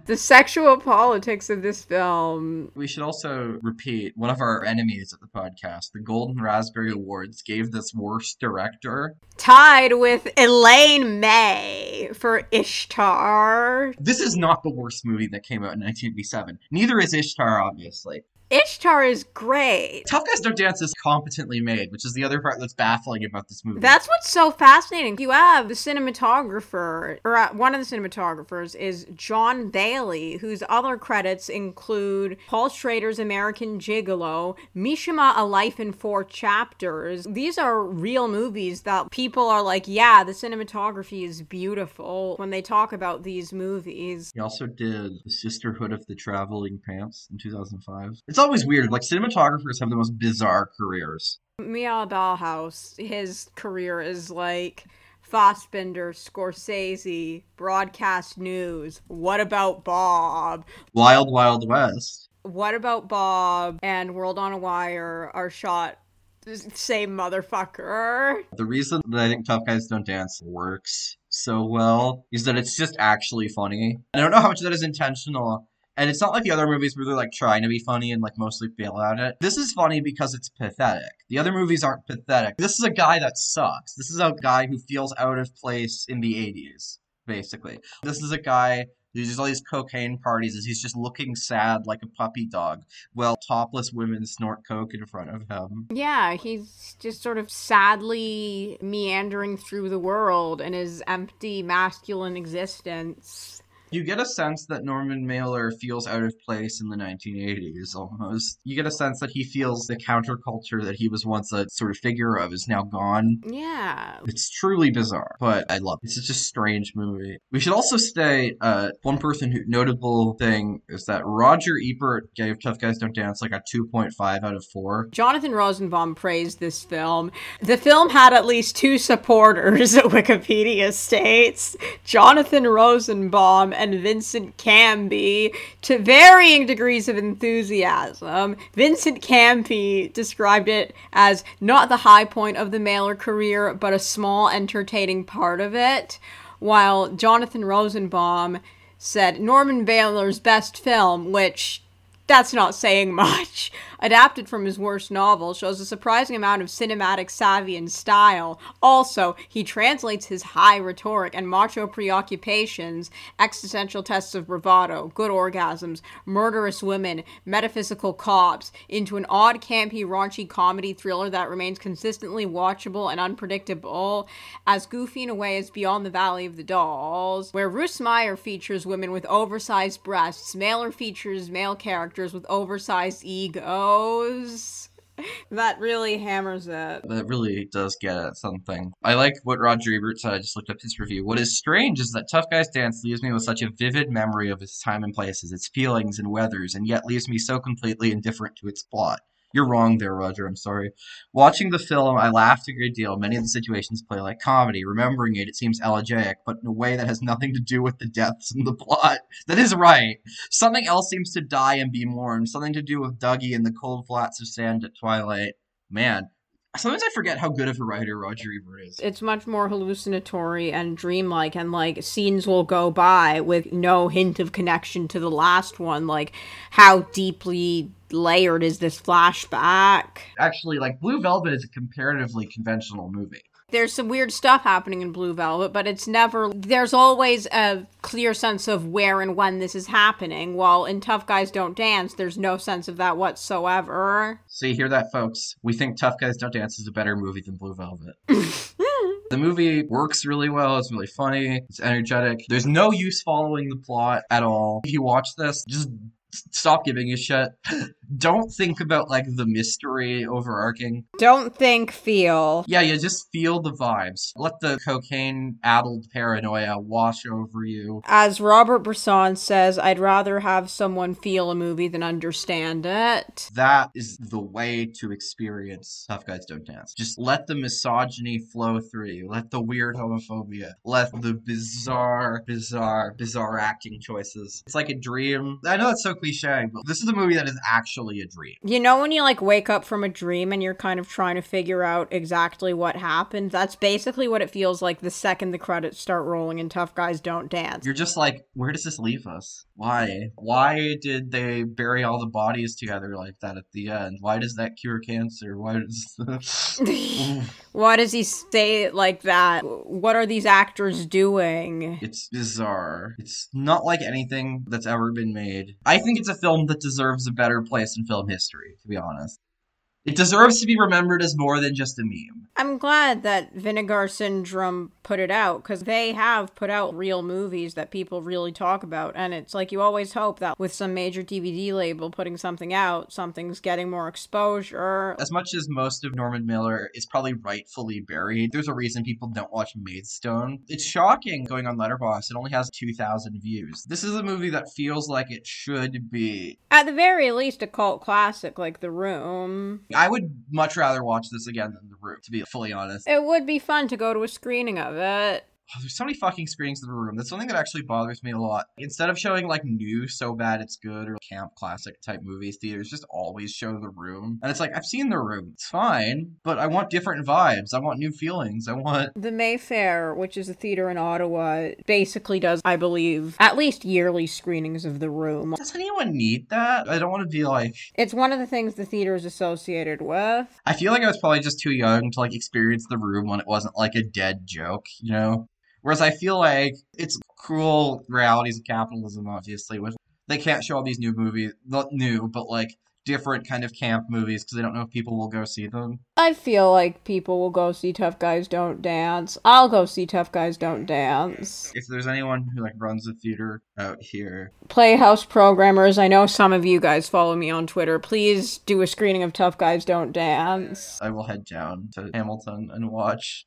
[SPEAKER 2] the sexual politics of this film.
[SPEAKER 3] We should also repeat one of our enemies at the podcast, the Golden Raspberry Awards, gave this worst director.
[SPEAKER 2] Tied with Elaine May for Ishtar.
[SPEAKER 3] This is not the worst movie that came out in 1987. Neither is Ishtar, obviously.
[SPEAKER 2] Ishtar is great.
[SPEAKER 3] Tough Guys Don't Dance is competently made, which is the other part that's baffling about this movie.
[SPEAKER 2] That's what's so fascinating. You have the cinematographer, or uh, one of the cinematographers is John Bailey, whose other credits include Paul Schrader's American Gigolo, Mishima: A Life in Four Chapters. These are real movies that people are like, yeah, the cinematography is beautiful when they talk about these movies.
[SPEAKER 3] He also did The Sisterhood of the Traveling Pants in 2005. It's always weird. Like cinematographers have the most bizarre careers.
[SPEAKER 2] Michael Ballhaus, his career is like Fassbinder, Scorsese, broadcast news. What about Bob?
[SPEAKER 3] Wild Wild West.
[SPEAKER 2] What about Bob and World on a Wire are shot the same motherfucker.
[SPEAKER 3] The reason that I think Tough Guys Don't Dance works so well is that it's just actually funny. I don't know how much that is intentional. And it's not like the other movies where they're like trying to be funny and like mostly fail at it. This is funny because it's pathetic. The other movies aren't pathetic. This is a guy that sucks. This is a guy who feels out of place in the 80s, basically. This is a guy there's all these cocaine parties as he's just looking sad like a puppy dog while topless women snort coke in front of him.
[SPEAKER 2] Yeah, he's just sort of sadly meandering through the world in his empty masculine existence.
[SPEAKER 3] You get a sense that Norman Mailer feels out of place in the 1980s almost. You get a sense that he feels the counterculture that he was once a sort of figure of is now gone.
[SPEAKER 2] Yeah.
[SPEAKER 3] It's truly bizarre, but I love it. It's such a strange movie. We should also say uh, one person who notable thing is that Roger Ebert gave Tough Guys Don't Dance like a 2.5 out of 4.
[SPEAKER 2] Jonathan Rosenbaum praised this film. The film had at least two supporters, at [laughs] Wikipedia states Jonathan Rosenbaum and Vincent Canby to varying degrees of enthusiasm. Vincent Canby described it as not the high point of the Mailer career, but a small entertaining part of it, while Jonathan Rosenbaum said Norman Mailer's best film, which that's not saying [laughs] much. Adapted from his worst novel, shows a surprising amount of cinematic savvy and style. Also, he translates his high rhetoric and macho preoccupations, existential tests of bravado, good orgasms, murderous women, metaphysical cops, into an odd, campy, raunchy comedy thriller that remains consistently watchable and unpredictable, as goofy in a way as Beyond the Valley of the Dolls, where Russ Meyer features women with oversized breasts, Mailer features male characters with oversized that really hammers it.
[SPEAKER 3] That really does get at something. I like what Roger Ebert said. I just looked up his review. What is strange is that Tough Guys Dance leaves me with such a vivid memory of its time and places, its feelings and weathers, and yet leaves me so completely indifferent to its plot. You're wrong there, Roger. I'm sorry. Watching the film, I laughed a great deal. Many of the situations play like comedy. Remembering it, it seems elegiac, but in a way that has nothing to do with the deaths in the plot. [laughs] That is right. Something else seems to die and be mourned. Something to do with Dougie and the cold flats of sand at twilight. Man, sometimes I forget how good of a writer Roger Ebert is.
[SPEAKER 2] It's much more hallucinatory and dreamlike, and like scenes will go by with no hint of connection to the last one. Like, how deeply layered is this flashback?
[SPEAKER 3] Actually, like Blue Velvet is a comparatively conventional movie.
[SPEAKER 2] There's some weird stuff happening in Blue Velvet, but it's never. There's always a clear sense of where and when this is happening. While in Tough Guys Don't Dance, there's no sense of that whatsoever.
[SPEAKER 3] So you hear that, folks? We think Tough Guys Don't Dance is a better movie than Blue Velvet. [laughs] The movie works really well. It's really funny. It's energetic. There's no use following the plot at all. If you watch this, just stop giving a shit. [laughs] Don't think about like the mystery overarching.
[SPEAKER 2] Don't think, feel.
[SPEAKER 3] Yeah, you just feel the vibes. Let the cocaine addled paranoia wash over you.
[SPEAKER 2] As Robert Bresson says, I'd rather have someone feel a movie than understand it.
[SPEAKER 3] That is the way to experience Tough Guys Don't Dance. Just let the misogyny flow through you. Let the weird homophobia. Let the bizarre, bizarre, bizarre acting choices. It's like a dream. I know it's so cliche, but this is a movie that is actually a dream.
[SPEAKER 2] You know when you like wake up from a dream and you're kind of trying to figure out exactly what happened? That's basically what it feels like the second the credits start rolling and Tough Guys Don't Dance.
[SPEAKER 3] You're just like, where does this leave us? Why? Why did they bury all the bodies together like that at the end? Why does that cure cancer? Why does [laughs] [laughs]
[SPEAKER 2] Why does he say it like that? What are these actors doing?
[SPEAKER 3] It's bizarre. It's not like anything that's ever been made. I think it's a film that deserves a better place in film history, to be honest. It deserves to be remembered as more than just a meme.
[SPEAKER 2] I'm glad that Vinegar Syndrome put it out because they have put out real movies that people really talk about. And it's like you always hope that with some major DVD label putting something out, something's getting more exposure.
[SPEAKER 3] As much as most of Norman Mailer is probably rightfully buried, there's a reason people don't watch Maidstone. It's shocking going on Letterboxd. It only has 2,000 views. This is a movie that feels like it should be.
[SPEAKER 2] At the very least, a cult classic like The Room.
[SPEAKER 3] I would much rather watch this again than The Room, to be fully honest.
[SPEAKER 2] It would be fun to go to a screening of it.
[SPEAKER 3] Oh, there's so many fucking screenings in the room. That's something that actually bothers me a lot. Instead of showing like new so bad it's good or camp classic type movies, theaters just always show the room. And it's like I've seen the room. It's fine, but I want different vibes. I want new feelings. I want
[SPEAKER 2] The Mayfair, which is a theater in Ottawa, basically does, I believe, at least yearly screenings of the room.
[SPEAKER 3] Does anyone need that? I don't want to be like
[SPEAKER 2] It's one of the things the theater is associated with.
[SPEAKER 3] I feel like I was probably just too young to like experience the room when it wasn't like a dead joke, you know? Whereas I feel like it's cruel realities of capitalism, obviously, with they can't show all these new movies, not new, but like different kind of camp movies because they don't know if people will go see them.
[SPEAKER 2] I feel like people will go see Tough Guys Don't Dance. I'll go see Tough Guys Don't Dance.
[SPEAKER 3] If there's anyone who like runs a theater out here,
[SPEAKER 2] Playhouse programmers, I know some of you guys follow me on Twitter. Please do a screening of Tough Guys Don't Dance.
[SPEAKER 3] I will head down to Hamilton and watch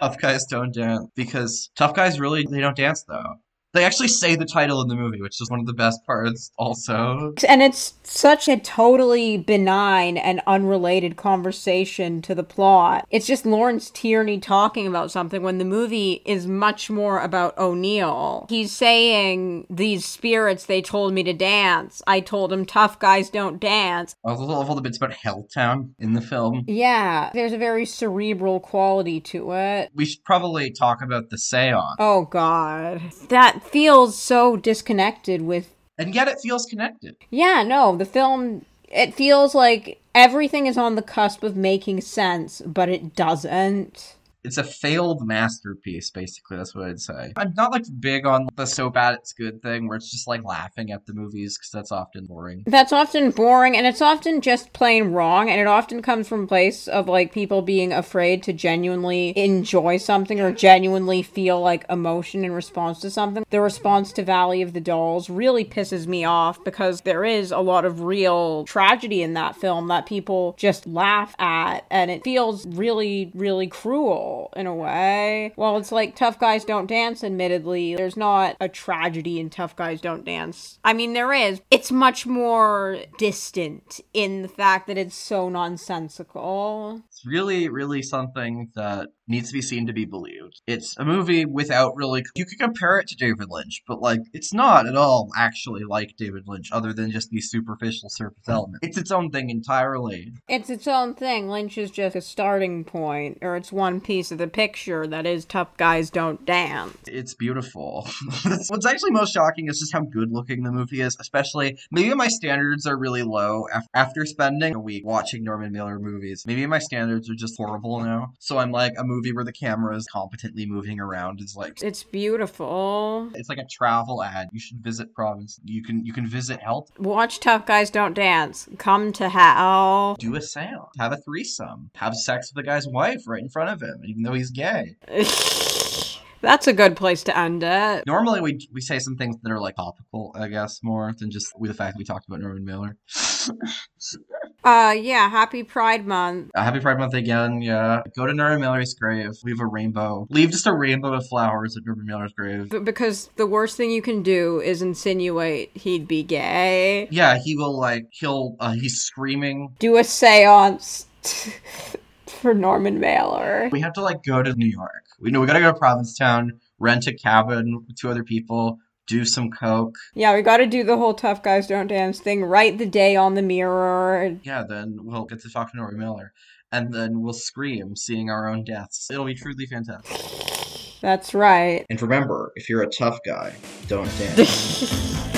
[SPEAKER 3] Tough Guys Don't Dance because Tough Guys really they don't dance though. They actually say the title in the movie, which is one of the best parts also.
[SPEAKER 2] And it's such a totally benign and unrelated conversation to the plot. It's just Lawrence Tierney talking about something when the movie is much more about O'Neal. He's saying, These spirits, they told me to dance. I told them tough guys don't dance.
[SPEAKER 3] I also love all the bits about Helltown in the film.
[SPEAKER 2] Yeah, there's a very cerebral quality to it.
[SPEAKER 3] We should probably talk about the seance.
[SPEAKER 2] Oh, God. That feels so disconnected with.
[SPEAKER 3] And yet it feels connected.
[SPEAKER 2] Yeah, no, the film. It feels like everything is on the cusp of making sense, but it doesn't.
[SPEAKER 3] It's a failed masterpiece, basically. That's what I'd say. I'm not like big on the so bad it's good thing where it's just like laughing at the movies because that's often boring.
[SPEAKER 2] That's often boring and it's often just plain wrong and it often comes from place of like people being afraid to genuinely enjoy something or genuinely feel like emotion in response to something. The response to Valley of the Dolls really pisses me off because there is a lot of real tragedy in that film that people just laugh at and it feels really really cruel in a way. While it's like Tough Guys Don't Dance admittedly, there's not a tragedy in Tough Guys Don't Dance. I mean there is. It's much more distant in the fact that it's so nonsensical.
[SPEAKER 3] Really, really something that needs to be seen to be believed. It's a movie without really. You could compare it to David Lynch, but like, it's not at all actually like David Lynch, other than just these superficial surface elements. It's its own thing entirely.
[SPEAKER 2] It's its own thing. Lynch is just a starting point, or it's one piece of the picture that is Tough Guys Don't Dance.
[SPEAKER 3] It's beautiful. [laughs] What's actually most shocking is just how good looking the movie is, especially. Maybe my standards are really low after spending a week watching Norman Mailer movies. Maybe my standards are just horrible now. So I'm like, a movie where the camera is competently moving around is like
[SPEAKER 2] It's beautiful.
[SPEAKER 3] it's like a travel ad. You should visit Province. You can you can visit health.
[SPEAKER 2] Watch Tough Guys Don't Dance. Come to hell.
[SPEAKER 3] do a seance, have a threesome, have sex with the guy's wife right in front of him, even though he's gay. [laughs]
[SPEAKER 2] That's a good place to end it.
[SPEAKER 3] Normally we we say some things that are like topical, I guess, more than just with the fact that we talked about Norman Mailer. [laughs]
[SPEAKER 2] Uh, yeah, happy Pride Month.
[SPEAKER 3] Uh, happy Pride Month again, yeah. Go to Norman Mailer's grave. Leave a rainbow. Leave just a rainbow of flowers at Norman Mailer's grave.
[SPEAKER 2] B- because the worst thing you can do is insinuate he'd be gay.
[SPEAKER 3] Yeah, he will like he'll uh, he's screaming.
[SPEAKER 2] Do a seance [laughs] for Norman Mailer.
[SPEAKER 3] We have to like go to New York. We know we gotta go to Provincetown, rent a cabin with two other people, do some coke.
[SPEAKER 2] Yeah, we gotta do the whole Tough Guys Don't Dance thing. Write the day on the mirror.
[SPEAKER 3] Yeah, then we'll get to talk to Norman Mailer. And then we'll scream, seeing our own deaths. It'll be truly fantastic.
[SPEAKER 2] That's right.
[SPEAKER 3] And remember, if you're a tough guy, don't dance. [laughs]